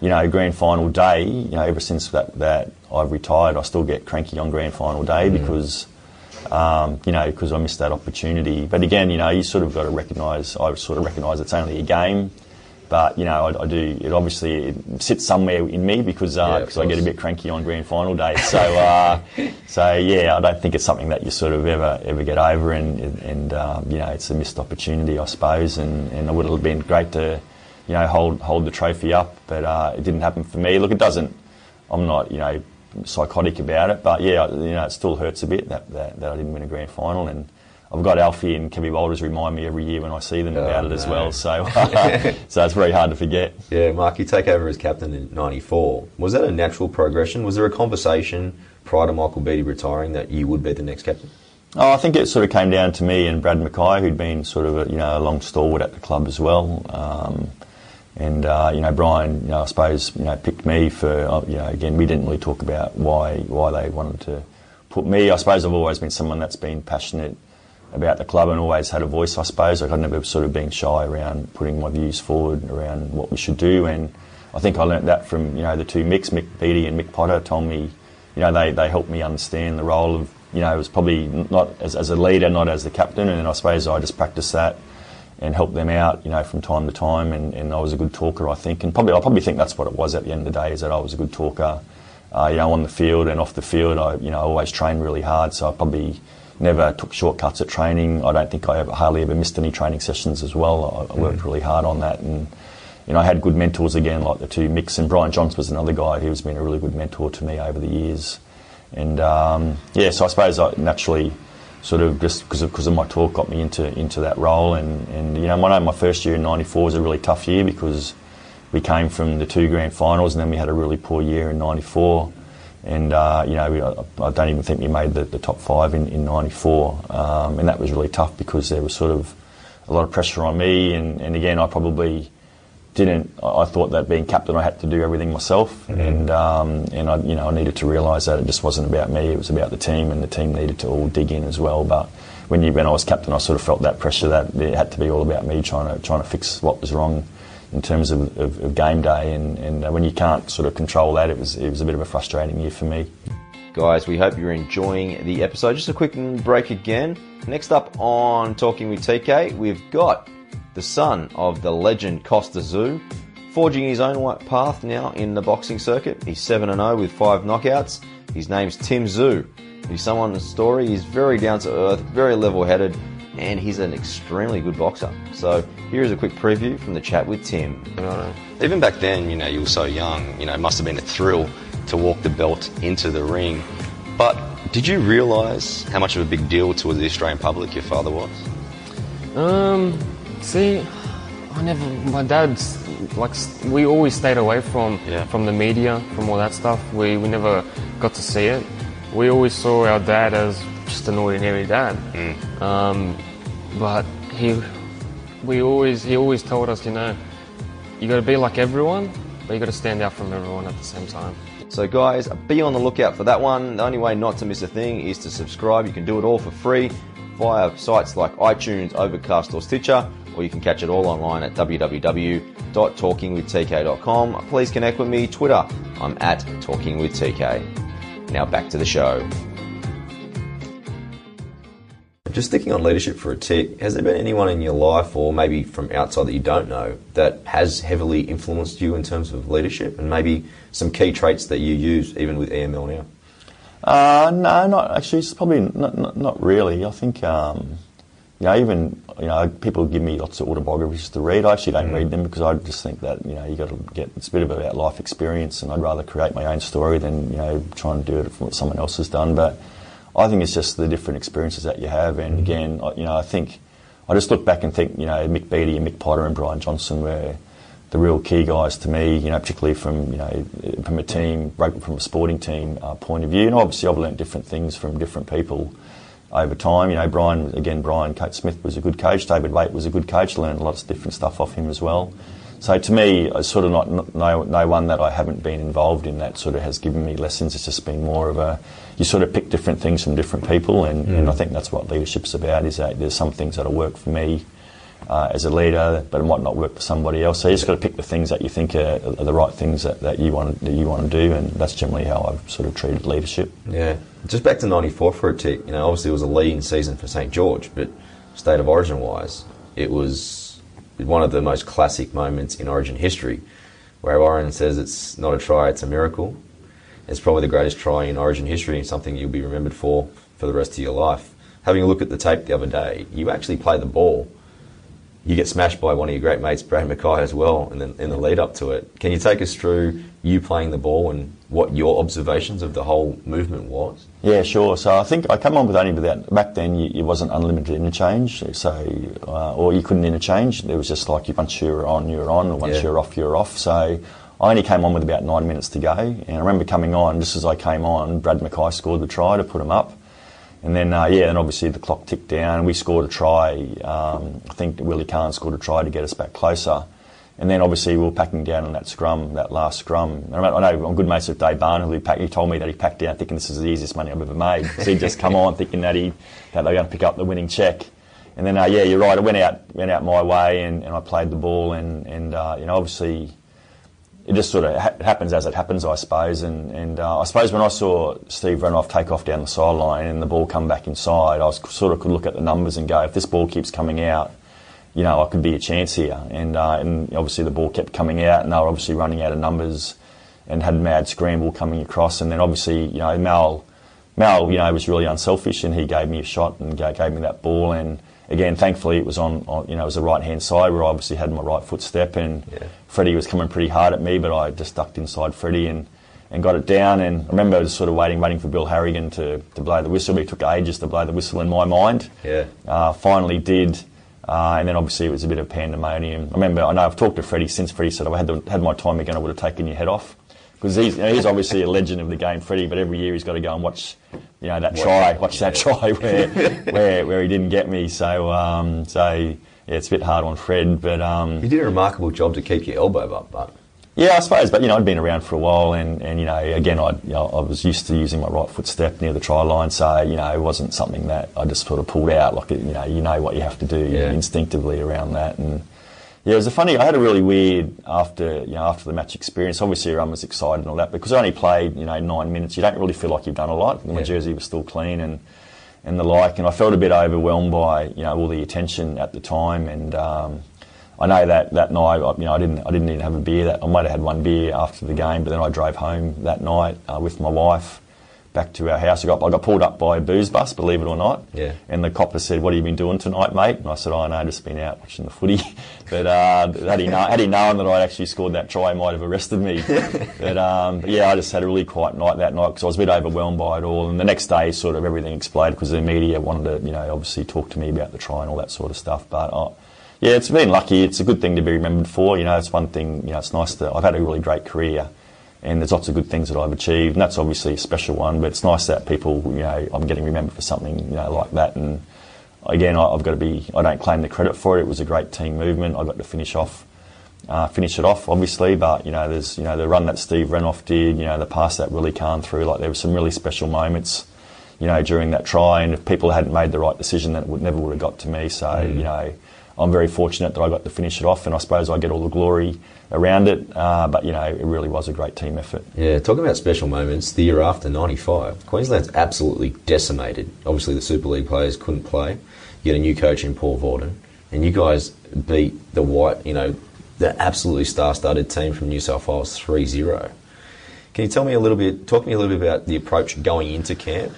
you know, grand final day, you know, ever since that, that I've retired, I still get cranky on grand final day mm. because, um, you know, because I missed that opportunity. But again, you know, you sort of got to recognise, I sort of recognise it's only a game. But, you know, I, I, do, it obviously it sits somewhere in me because uh, yeah, cause I get a bit cranky on grand final day. So, uh, so yeah, I don't think it's something that you sort of ever, ever get over. And, and um, you know, it's a missed opportunity, I suppose. And, and it would have been great to, you know, hold hold the trophy up. But uh, it didn't happen for me. Look, it doesn't. I'm not, you know, psychotic about it. But yeah, you know, it still hurts a bit that, that, that I didn't win a grand final. And I've got Alfie and Kevin Walters remind me every year when I see them oh, about it no. as well. So, so it's very hard to forget. Yeah, Mark, you take over as captain in '94. Was that a natural progression? Was there a conversation prior to Michael Beattie retiring that you would be the next captain? Oh, I think it sort of came down to me and Brad Mackay, who'd been sort of a, you know a long stalwart at the club as well. Um, and uh, you know, Brian, you know, I suppose you know picked me for uh, you know. Again, we didn't really talk about why why they wanted to put me. I suppose I've always been someone that's been passionate about the club and always had a voice. I suppose like I've never sort of been shy around putting my views forward around what we should do. And I think I learnt that from you know the two Micks, Mick Beattie and Mick Potter, told me, you know, they they helped me understand the role of you know it was probably not as, as a leader, not as the captain. And I suppose I just practiced that and help them out, you know, from time to time. And, and I was a good talker, I think. And probably, I probably think that's what it was at the end of the day, is that I was a good talker, uh, you know, on the field and off the field. I, you know, always trained really hard, so I probably never took shortcuts at training. I don't think I ever, hardly ever missed any training sessions as well. I, I worked mm. really hard on that. And, you know, I had good mentors again, like the two Micks and Brian Johns was another guy who's been a really good mentor to me over the years. And um, yeah, so I suppose I naturally sort of just because of, cause of my talk got me into into that role. And, and you know, my, my first year in '94 was a really tough year because we came from the two grand finals and then we had a really poor year in '94. And uh, you know, we, I, I, don't even think we made the, the top five in, in '94, um, and that was really tough because there was sort of a lot of pressure on me. And, and again, I probably didn't. I thought that being captain, I had to do everything myself, mm-hmm. and um, and I, you know, I needed to realise that it just wasn't about me. It was about the team, and the team needed to all dig in as well. But when you when I was captain, I sort of felt that pressure that it had to be all about me trying to trying to fix what was wrong in terms of, of, of game day, and, and uh, when you can't sort of control that, it was it was a bit of a frustrating year for me. Guys, we hope you're enjoying the episode. Just a quick break again. Next up on Talking with TK, we've got the son of the legend Kostya Tszyu, forging his own path now in the boxing circuit. He's 7 0 with five knockouts. His name's Tim Tszyu. He's someone's story. He's very down to earth, very level headed, and he's an extremely good boxer. So here is a quick preview from the chat with Tim. Even back then, you know, you were so young, you know, it must have been a thrill to walk the belt into the ring. But did you realise how much of a big deal to the Australian public your father was? Um, See, I never. My dad's like we always stayed away from yeah. from the media, from all that stuff. We we never got to see it. We always saw our dad as just an ordinary dad. Mm. Um, but he, we always he always told us, you know, you got to be like everyone, but you got to stand out from everyone at the same time. So, guys, be on the lookout for that one. The only way not to miss a thing is to subscribe. You can do it all for free via sites like iTunes, Overcast, or Stitcher or you can catch it all online at www.talkingwithtk.com. Please connect with me, Twitter. I'm at talkingwithtk. Now back to the show. Just thinking on leadership for a tick, has there been anyone in your life, or maybe from outside that you don't know, that has heavily influenced you in terms of leadership and maybe some key traits that you use even with EML now? Uh, no, not actually. It's probably not, not, not really. I think um, you know, even you know, people give me lots of autobiographies to read. I actually don't mm. read them because I just think that you know you got to get it's a bit of about life experience, and I'd rather create my own story than you know try and do it from what someone else has done. But I think it's just the different experiences that you have, and mm. again, you know, I think I just look back and think you know Mick Beattie and Mick Potter and Brian Johnston were the real key guys to me, you know, particularly from you know from a team, from a sporting team uh, point of view, and obviously I've learnt different things from different people over time. You know, Brian, again, Brian Kate Smith was a good coach. David Waite was a good coach. Learned lots of different stuff off him as well. So to me, it's sort of not no, no one that I haven't been involved in that sort of has given me lessons. It's just been more of a you sort of pick different things from different people, and, mm. and I think that's what leadership's about. Is that there's some things that'll work for me uh, as a leader, but it might not work for somebody else. So you just got to pick the things that you think are, are, the right things that, that you want that you want to do, and that's generally how I've sort of treated leadership. Yeah, just back to '94 for a tick. You know, obviously it was a lean season for St George, but state of origin wise, it was one of the most classic moments in Origin history, where Warren says it's not a try, it's a miracle. It's probably the greatest try in Origin history and something you'll be remembered for for the rest of your life. Having a look at the tape the other day, you actually play the ball you get smashed by one of your great mates, Brad Mackay, as well, and then in the lead up to it. Can you take us through you playing the ball and what your observations of the whole movement was? Yeah, sure. So I think I came on with only without back then. it wasn't unlimited interchange, so uh, or you couldn't interchange. There was just like once you're on, you're on, or once yeah. you're off, you're off. So I only came on with about nine minutes to go, and I remember coming on just as I came on. Brad Mackay scored the try to put him up. And then, uh, yeah, and obviously the clock ticked down. We scored a try. Um, I think Willie Carne scored a try to get us back closer. And then obviously we were packing down on that scrum, that last scrum. I know I'm good mates with Dave Barnhill, who packed, he told me that he packed down thinking this is the easiest money I've ever made. So he'd just come on thinking that, he, that they were going to pick up the winning check. And then, uh, yeah, you're right, I went out, went out my way and, and I played the ball and, and uh, you know, obviously it just sort of ha- happens as it happens, I suppose. And, and uh, I suppose when I saw Steve Renouf take off down the sideline and the ball come back inside, I was sort of could look at the numbers and go, if this ball keeps coming out, you know, I could be a chance here. And, uh, and obviously the ball kept coming out, and they were obviously running out of numbers and had mad scramble coming across. And then obviously, you know, Mal, Mal, you know, was really unselfish, and he gave me a shot and gave me that ball and again, thankfully it was on, on, you know, it was the right hand side where I obviously had my right footstep, and yeah. Freddie was coming pretty hard at me, but I just ducked inside Freddie and, and got it down. And I remember I was sort of waiting, waiting for Bill Harrigan to, to blow the whistle, but it took ages to blow the whistle in my mind. Yeah. Uh, finally did. Uh, and then obviously it was a bit of pandemonium. I remember, I know I've talked to Freddie since Freddie said, I had, the, had my time again, I would have taken your head off because he's, you know, he's obviously a legend of the game, Freddie. But every year he's got to go and watch, you know, that try, watch that try where where where he didn't get me. So um, so yeah, it's a bit hard on Fred, but um, you did a remarkable job to keep your elbow up, but. Yeah, I suppose, but you know, I'd been around for a while, and, and you know, again, I you know, I was used to using my right foot step near the try line, so you know, it wasn't something that I just sort of pulled out. Like you know, you know what you have to do yeah. instinctively around that, and yeah, it was a funny. I had a really weird after you know after the match experience. Obviously, everyone was excited and all that because I only played you know nine minutes. You don't really feel like you've done a lot. My yeah. jersey was still clean and and the like, and I felt a bit overwhelmed by you know all the attention at the time. And um, I know that that night, you know, I didn't I didn't even have a beer. That I might have had one beer after the game, but then I drove home that night uh, with my wife back to our house. I got, I got pulled up by a booze bus, believe it or not. Yeah. And the copper said, "What have you been doing tonight, mate?" And I said, "Oh, no, just been out watching the footy." But uh, had he know, had he known that I'd actually scored that try, he might have arrested me. but, um, but, yeah, I just had a really quiet night that night because I was a bit overwhelmed by it all. And the next day, sort of everything exploded because the media wanted to, you know, obviously talk to me about the try and all that sort of stuff. But uh, yeah, it's been lucky. It's a good thing to be remembered for. You know, it's one thing. You know, it's nice that I've had a really great career and there's lots of good things that I've achieved, and that's obviously a special one. But it's nice that people, you know, I'm getting remembered for something, you know, like that. And again, I, have got to be, I don't claim the credit for it. It was a great team movement. I got to finish off, uh, finish it off, obviously. But you know, there's, you know, the run that Steve Renouf did, you know, the pass that Willie Carne through. Like there were some really special moments, you know, during that try. And if people hadn't made the right decision, that would never would have got to me. So mm. you know. I'm very fortunate that I got to finish it off, and I suppose I get all the glory around it. Uh, but you know, it really was a great team effort. Yeah, talking about special moments, the year after '95, Queensland's absolutely decimated. Obviously, the Super League players couldn't play. You get a new coach in Paul Vautin, and you guys beat the white, you know, the absolutely star-studded team from New South Wales 3-0. Can you tell me a little bit, talk me a little bit about the approach going into camp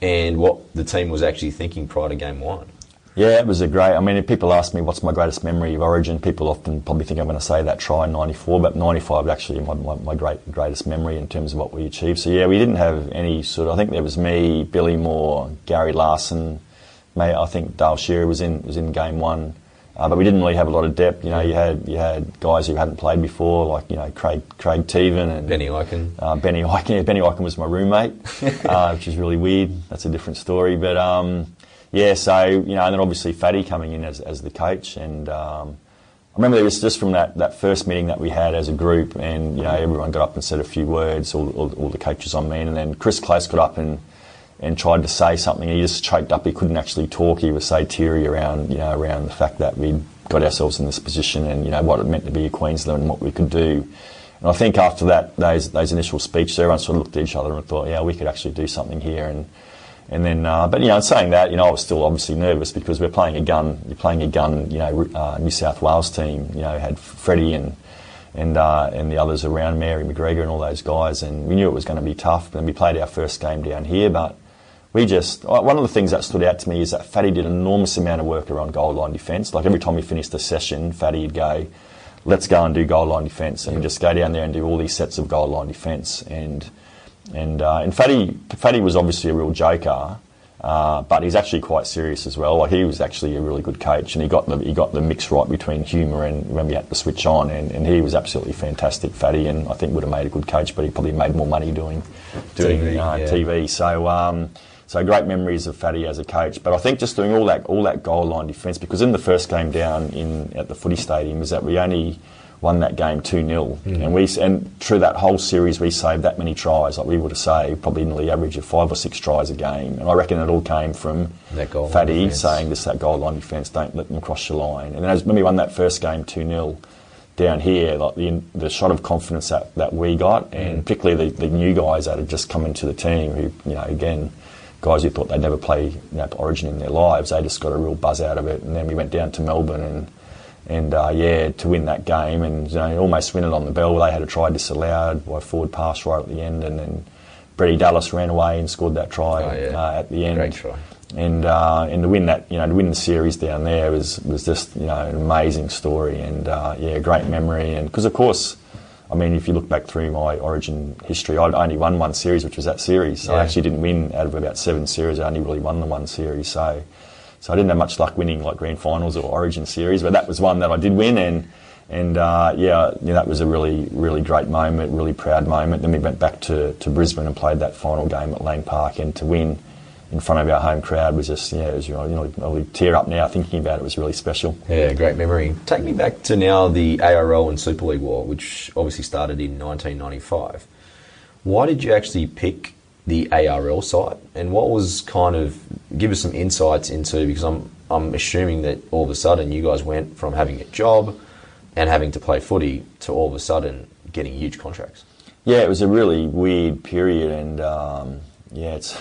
and what the team was actually thinking prior to game one? Yeah, it was a great. I mean, if people ask me what's my greatest memory of Origin, people often probably think I'm going to say that try in '94, but '95 actually my, my, my, great greatest memory in terms of what we achieved. So yeah, we didn't have any sort. of... I think there was me, Billy Moore, Gary Larson. May I think Dale Shearer was in was in game one. Uh, but we didn't really have a lot of depth. You know, you had you had guys who hadn't played before, like you know Craig Craig Teevan and Benny Ikin. Uh, Benny yeah, Benny Ikin was my roommate, uh, which is really weird. That's a different story. But um, yeah, so you know, and then obviously Fatty coming in as, as the coach, and um, I remember it was just from that, that first meeting that we had as a group, and you know, everyone got up and said a few words, all, all, all the coaches on me, and then Chris Close got up and and tried to say something. He just choked up. He couldn't actually talk. He was so teary around, you know, around the fact that we'd got ourselves in this position and, you know, what it meant to be a Queensland and what we could do. And I think after that, those, those initial speeches, everyone sort of looked at each other and thought, yeah, we could actually do something here. And, and then, uh, but you know, saying that, you know, I was still obviously nervous because we're playing a gun. You're playing a gun. You know, uh, New South Wales team. You know, had Freddie and and uh, and the others around, Mary McGregor and all those guys, and we knew it was going to be tough. And we played our first game down here, but we just one of the things that stood out to me is that Fatty did an enormous amount of work around goal line defence. Like every time we finished a session, Fatty'd go, "Let's go and do goal line defence," and we just go down there and do all these sets of goal line defence. And and uh, and Fatty Fatty was obviously a real joker. Uh, but he's actually quite serious as well. Like he was actually a really good coach, and he got the he got the mix right between humour and when we had to switch on. And, and he was absolutely fantastic, Fatty, and I think would have made a good coach, but he probably made more money doing doing TV. Uh, yeah. TV. So. Um, so great memories of Fatty as a coach. But I think just doing all that all that goal line defence because in the first game down in at the footy stadium is that we only won that game 2 0. Mm. And we and through that whole series, we saved that many tries. Like we would have saved probably nearly average of five or six tries a game. And I reckon it all came from Fatty saying this that goal line defence, don't let them cross your line. And as when we won that first game 2 0, down here, like the, the shot of confidence that, that we got, and mm. particularly the, the new guys that had just come into the team, who you know again guys who thought they'd never play you know, Origin in their lives. They just got a real buzz out of it. And then we went down to Melbourne and and uh, yeah, to win that game and you know, almost win it on the bell. They had a try disallowed by forward pass right at the end, and then Brett Dallas ran away and scored that try oh, yeah. uh, at the end. Great try. And uh, and to win that, you know, to win the series down there was was just you know an amazing story and uh, yeah, great memory. And because of course I mean, if you look back through my origin history, I only won one series, which was that series. So yeah. I actually didn't win out of about seven series. I only really won the one series. So, so I didn't have much luck winning like grand finals or origin series, but that was one that I did win. And, and uh, yeah, yeah, that was a really, really great moment, really proud moment. Then we went back to, to Brisbane and played that final game at Lang Park and to win in front of our home crowd was just yeah, it was you know, I tear up now thinking about it. it. was really special. Yeah, great memory. Take me back to now the ARL and Super League war, which obviously started in 1995. Why did you actually pick the ARL side, and what was kind of give us some insights into because I'm I'm assuming that all of a sudden you guys went from having a job and having to play footy to all of a sudden getting huge contracts. Yeah, it was a really weird period, and um, yeah, it's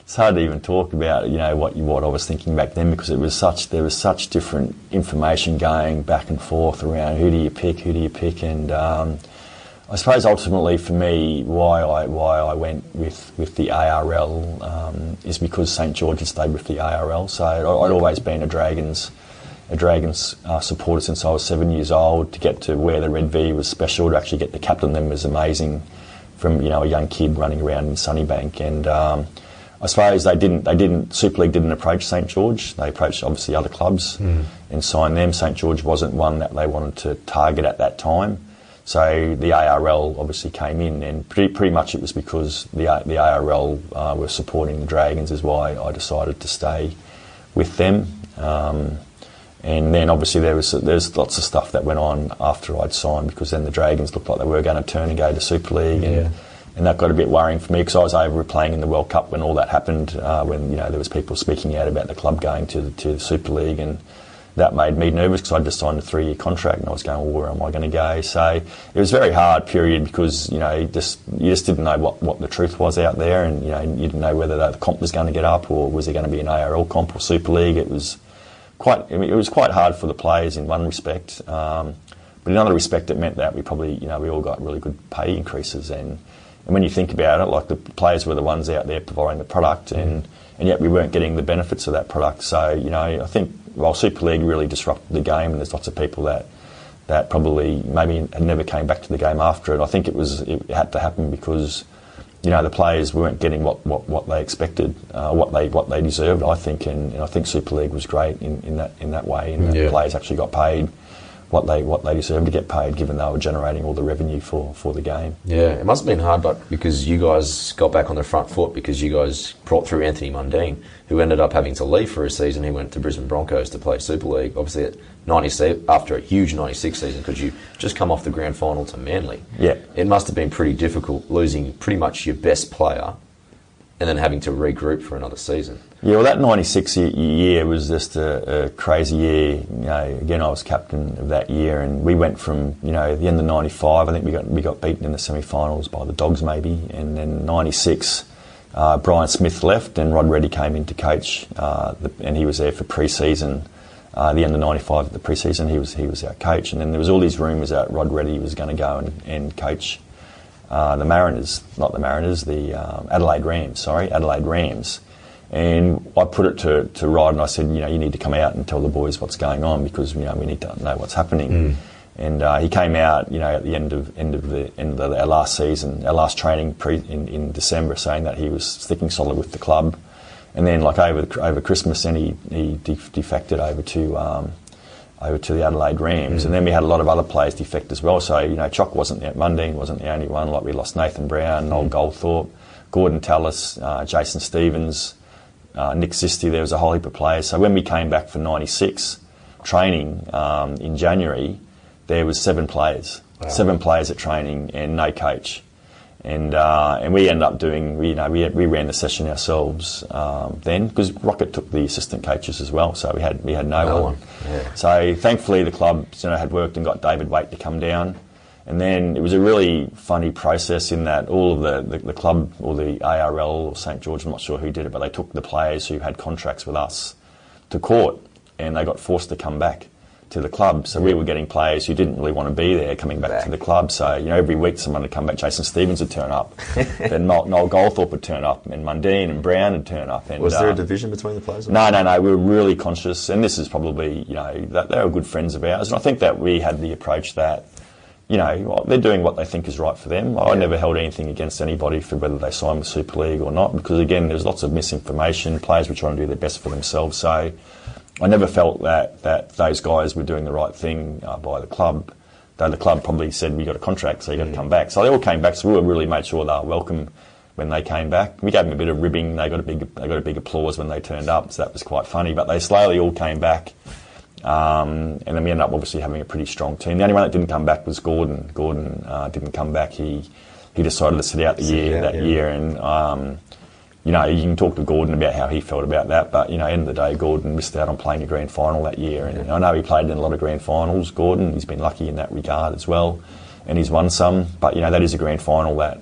it's hard to even talk about, you know, what what I was thinking back then because it was such there was such different information going back and forth around who do you pick, who do you pick, and um, I suppose ultimately for me why I why I went with with the ARL um, is because St George had stayed with the ARL, so I'd, I'd always been a Dragons a Dragons uh, supporter since I was seven years old. To get to wear the red V was special. To actually get to captain them was amazing. From you know a young kid running around in Sunnybank and. Um, I suppose they didn't. They didn't. Super League didn't approach St George. They approached obviously other clubs mm. and signed them. St George wasn't one that they wanted to target at that time. So the ARL obviously came in, and pretty, pretty much it was because the the ARL uh, were supporting the Dragons is why I decided to stay with them. Um, and then obviously there was there's lots of stuff that went on after I'd signed because then the Dragons looked like they were going to turn and go to Super League, yeah. and and that got a bit worrying for me because I was over playing in the World Cup when all that happened. Uh, when you know there was people speaking out about the club going to the, to the Super League, and that made me nervous because I'd just signed a three-year contract, and I was going, well, where am I going to go? So it was a very hard period because you know just you just didn't know what, what the truth was out there, and you know you didn't know whether the comp was going to get up or was there going to be an ARL comp or Super League. It was quite I mean, it was quite hard for the players in one respect. Um, but in another respect, it meant that we probably, you know, we all got really good pay increases, and And when you think about it, like the players were the ones out there providing the product, and, and yet we weren't getting the benefits of that product. So, you know, I think while Super League really disrupted the game, and there's lots of people that that probably maybe had never came back to the game after it. I think it was it had to happen because you know the players weren't getting what, what, what they expected, uh, what they what they deserved. I think, and, and, I think Super League was great in, in that in that way, and yeah. the players actually got paid what they what they deserved to get paid, given they were generating all the revenue for, for the game. Yeah, it must have been hard, but because you guys got back on the front foot because you guys brought through Anthony Mundine, who ended up having to leave for a season. He went to Brisbane Broncos to play Super League. Obviously, at 96 after a huge '96 season, because you just come off the grand final to Manly. Yeah, it must have been pretty difficult losing pretty much your best player and then having to regroup for another season. Yeah, well, that 96 year was just a, a, crazy year. You know, again, I was captain of that year, and we went from, you know, the end of 95, I think we got, we got beaten in the semi finals by the Dogs, maybe, and then 96. Uh, Brian Smith left and Rod Reddy came in to coach, uh, the, and he was there for pre-season. Uh, the end of '95, the pre-season, he was he was our coach, and then there was all these rumours that Rod Reddy was going to go and, and coach uh, the Mariners, not the Mariners, the um, Adelaide Rams, sorry, Adelaide Rams. And I put it to, to Rod and I said, you know, you need to come out and tell the boys what's going on because, you know, we need to know what's happening. Mm. And uh, he came out, you know, at the end of end of the end of our last season, our last training pre, in, in December, saying that he was sticking solid with the club. And then, like over over Christmas, then he, he defected over to um, over to the Adelaide Rams. Mm. And then we had a lot of other players defect as well. So, you know, Choc wasn't the, Mundine wasn't the only one. Like we lost Nathan Brown, mm. Noel Goldthorpe, Gordon Tallis, uh, Jason Stevens, uh, Nick Zisti. There was a whole heap of players. So when we came back for 96 training um, in January, there was seven players. Wow. Seven players at training and no coach and uh, and we ended up doing we you know we, we ran the session ourselves um, then because Rocket took the assistant coaches as well, so we had we had no, no one. one. Yeah. So thankfully the club you know had worked and got David Waite to come down, and then it was a really funny process in that all of the, the, the club or the ARL or St George, I'm not sure who did it, but they took the players who had contracts with us to court, and they got forced to come back to the club. So we were getting players who didn't really want to be there coming back, back. to the club. So, you know, every week someone would come back. Jason Stevens would turn up. then Noel Goldthorpe would turn up. And Mundine and Brown would turn up. And, was there uh, a division between the players? No, no, no. We were really conscious. And this is probably, you know, that they were good friends of ours. And I think that we had the approach that, you know, they're doing what they think is right for them. I never held anything against anybody for whether they signed with Super League or not, because again, there's lots of misinformation. Players were trying to do their best for themselves. So, I never felt that, that those guys were doing the right thing uh, by the club. Though the club probably said we got a contract, so you got to mm. come back. So they all came back. So we really made sure they were welcome when they came back. We gave them a bit of ribbing. They got a big they got a big applause when they turned up. So that was quite funny. But they slowly all came back. Um, and then we ended up obviously having a pretty strong team. The only one that didn't come back was Gordon. Gordon uh, didn't come back. He he decided to sit out the sit year out, that yeah. year, and um, you know, you can talk to Gordon about how he felt about that, but you know, end of the day, Gordon missed out on playing a grand final that year, and yeah. I know he played in a lot of grand finals. Gordon, he's been lucky in that regard as well, and he's won some. But you know, that is a grand final that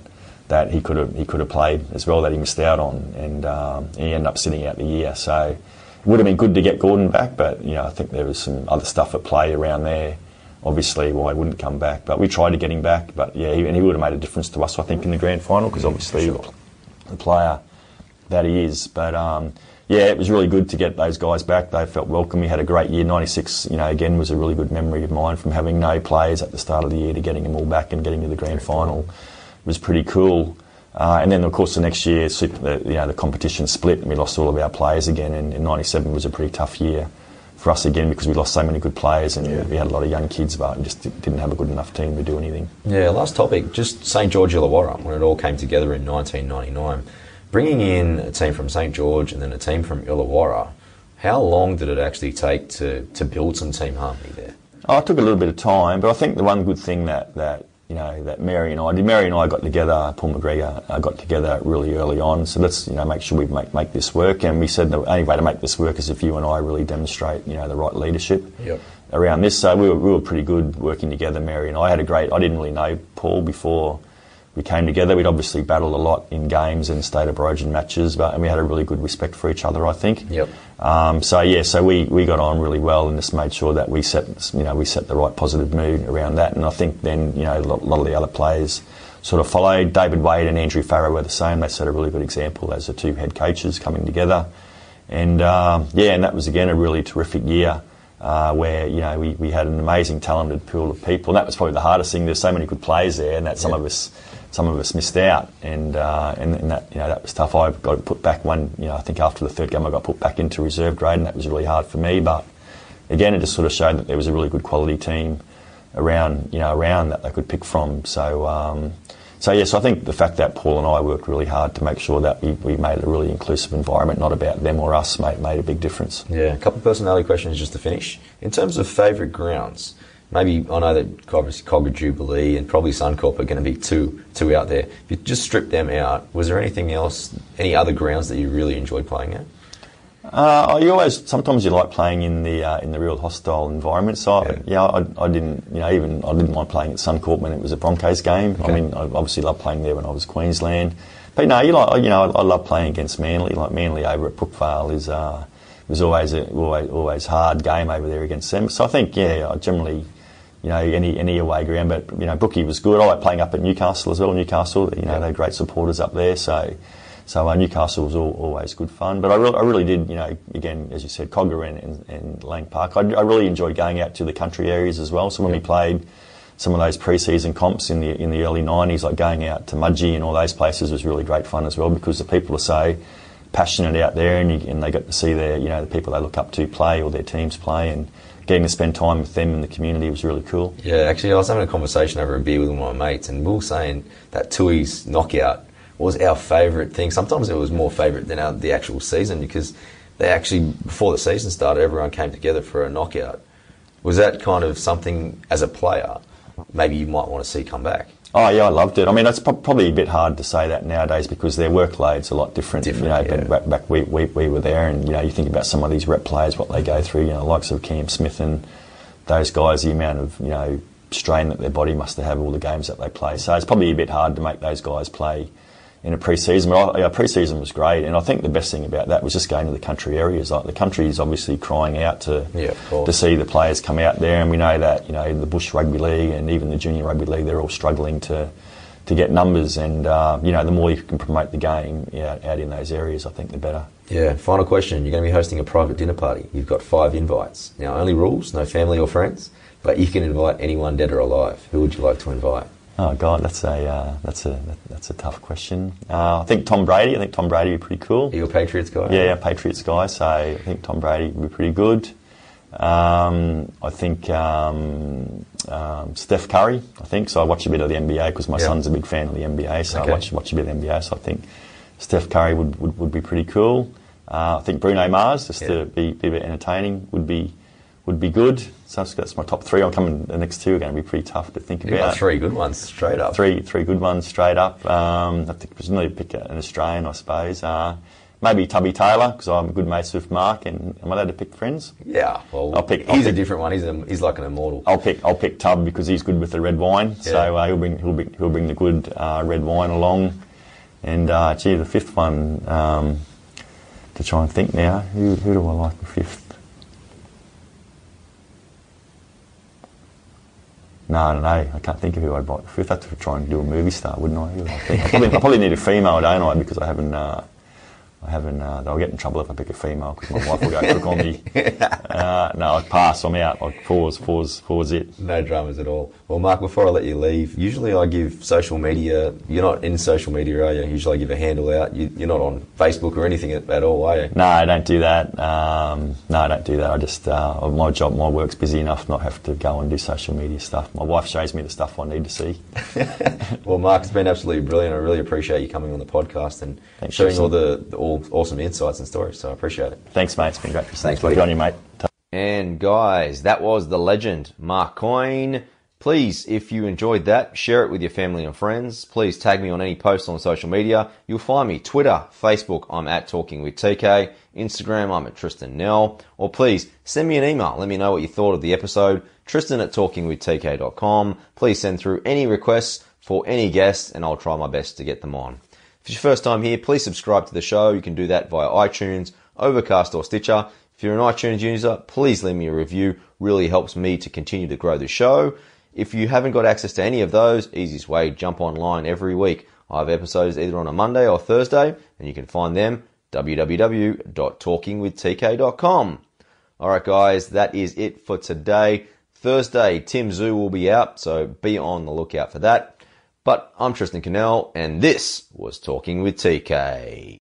that he could have he could have played as well that he missed out on, and um, he ended up sitting out the year. So it would have been good to get Gordon back, but you know, I think there was some other stuff at play around there. Obviously, why he wouldn't come back, but we tried to get him back. But yeah, he, and he would have made a difference to us, I think, in the grand final because obviously sure. the player that he is. But um, yeah, it was really good to get those guys back. They felt welcome. We had a great year. 96, you know, again, was a really good memory of mine from having no players at the start of the year to getting them all back and getting to the grand final. It was pretty cool. Uh, and then, of course, the next year, super, the, you know, the competition split and we lost all of our players again. And, and 97 was a pretty tough year for us again because we lost so many good players and yeah. we had a lot of young kids, but and just didn't have a good enough team to do anything. Yeah, last topic, just St George Illawarra, when it all came together in 1999 bringing in a team from St George and then a team from Illawarra, how long did it actually take to, to build some team harmony there? Oh, it took a little bit of time, but I think the one good thing that, that you know that Mary and I did. Mary and I got together. Paul McGregor uh, got together really early on. So let's you know make sure we make make this work. And we said the only way to make this work is if you and I really demonstrate you know the right leadership yep. around this. So we were, we were pretty good working together. Mary and I had a great. I didn't really know Paul before we came together. We'd obviously battled a lot in games and state of origin matches, but and we had a really good respect for each other. I think. Yep. Um, so yeah, so we, we got on really well and just made sure that we set you know we set the right positive mood around that. And I think then you know a lot, of the other players sort of followed. David Waite and Andrew Farrar were the same. They set a really good example as the two head coaches coming together. And um, yeah, and that was again a really terrific year uh, where you know we, we had an amazing talented pool of people. And that was probably the hardest thing. There's so many good players there, and that some of us some of us missed out, and uh, and, and that you know that was tough. I got put back one. You know, I think after the third game, I got put back into reserve grade, and that was really hard for me. But again, it just sort of showed that there was a really good quality team around you know around that they could pick from. So. Um, so yes, I think the fact that Paul and I worked really hard to make sure that we, we made a really inclusive environment, not about them or us, made, made a big difference. Yeah, a couple of personality questions just to finish. In terms of favourite grounds, maybe I know that obviously Kogarah Jubilee and probably Suncorp are going to be two two out there. If you just strip them out, was there anything else, any other grounds that you really enjoyed playing at? Uh, you always sometimes you like playing in the uh, in the real hostile environment. So Yeah. I, yeah, I, I didn't you know even I didn't mind playing at Suncorp when it was a Broncos game. I mean I obviously loved playing there when I was Queensland. But no, you like you know I, I love playing against Manly. Like Manly over at Brookvale is uh, was always a always always hard game over there against them. So I think yeah, I generally. You know, any any away ground, but you know, Brookie was good. I like playing up at Newcastle as well. Newcastle, you know, Yeah. they're great supporters up there. So, so uh, Newcastle was all, always good fun. But I, re- I really did, you know, again, as you said, Kogarah and, and, and Lang Park. I, I really enjoyed going out to the country areas as well. So when we played some of those pre-season comps in the in the early '90s, like going out to Mudgee and all those places was really great fun as well because the people are so passionate out there, and, you, and they get to see their, you know, the people they look up to play or their teams play, and getting to spend time with them in the community was really cool. Yeah, actually, I was having a conversation over a beer with one of my mates, and we were saying that Tooheys knockout was our favourite thing. Sometimes it was more favourite than our, the actual season because they actually, before the season started, everyone came together for a knockout. Was that kind of something as a player maybe you might want to see come back? Oh yeah, I loved it. I mean, it's pro- probably a bit hard to say that nowadays because their workload's a lot different. Different, you know, yeah. back, back we, we, we were there, and you know, you think about some of these rep players, what they go through. You know, likes of Cam Smith and those guys, the amount of you know strain that their body must have all the games that they play. So it's probably a bit hard to make those guys play in a pre-season. But yeah, pre-season was great, and I think the best thing about that was just going to the country areas. Like the country is obviously crying out to Yeah, to see the players come out there, and we know that you know the Bush Rugby League and even the Junior Rugby League, they're all struggling to to get numbers, and uh, you know the more you can promote the game out, out in those areas, I think the better. Yeah, final question. You're going to be hosting a private dinner party. You've got five invites. Now, only rules, no family or friends, but you can invite anyone dead or alive. Who would you like to invite? Oh God, that's a uh, that's a that's a tough question. Uh, I think Tom Brady. I think Tom Brady would be pretty cool. Are you a Patriots guy? Yeah, yeah, Patriots guy. So I think Tom Brady would be pretty good. Um, I think um, um, Steph Curry. I think so. I watch a bit of the NBA because my Yeah. son's a big fan of the NBA. So Okay. I watch watch a bit of the NBA. So I think Steph Curry would, would, would be pretty cool. Uh, I think Bruno Mars, just Yeah. to be, be a bit entertaining, would be would be good. So that's, my top three. I'm coming. The next two are going to be pretty tough to think about three good ones straight up. three three good ones straight up. Um, I think presumably pick an Australian, I suppose. Uh, maybe Tubby Taylor because I'm a good mates with Mark, and am I allowed to pick friends? Yeah, well, I'll pick- he's I'll a pick- different one. He's, a, he's like an immortal. I'll pick I'll pick Tub because he's good with the red wine. So uh, he'll bring he'll bring he'll bring the good uh, red wine along. And uh, gee, the fifth one um, to try and think now. Who who do I like the fifth? No, no. I can't think of who I'd like the fifth. I'd have to try and do a movie star, wouldn't I? I? I, probably, I probably need a female, don't I? Because I haven't. Uh, I haven't. Uh, I'll get in trouble if I pick a female because my wife will go cook on me. Uh, no, I'd pass. I'm out. I'd pause, pause, pause it. No dramas at all. Well, Mark, before I let you leave, usually I give social media. You're not in social media, are you? Usually I give a handle out. You, you're not on Facebook or anything at, at all, are you? No, I don't do that. Um, no, I don't do that. I just uh, my job, my work's busy enough not have to go and do social media stuff. My wife shows me the stuff I need to see. Well, Mark, it's been absolutely brilliant. I really appreciate you coming on the podcast and Thanks, sharing Jason. all the, the all awesome insights and stories. So I appreciate it. Thanks, mate. It's been great. Thanks, buddy. Good on you, mate. And guys, that was the legend, Mark Coyne. Please, if you enjoyed that, share it with your family and friends. Please tag me on any post on social media. You'll find me Twitter, Facebook, I'm at Talking with TK. Instagram, I'm at Tristan Nell. Or please send me an email. Let me know what you thought of the episode. Tristan at talkingwithtk.com. Please send through any requests for any guests and I'll try my best to get them on. If it's your first time here, please subscribe to the show. You can do that via iTunes, Overcast, or Stitcher. If you're an iTunes user, please leave me a review. Really helps me to continue to grow the show. If you haven't got access to any of those, easiest way, jump online every week. I have episodes either on a Monday or Thursday, and you can find them www.talkingwithtk.com. Alright guys, that is it for today. Thursday, Tim Tszyu will be out, so be on the lookout for that. But I'm Tristan Cannell, and this was Talking with TK.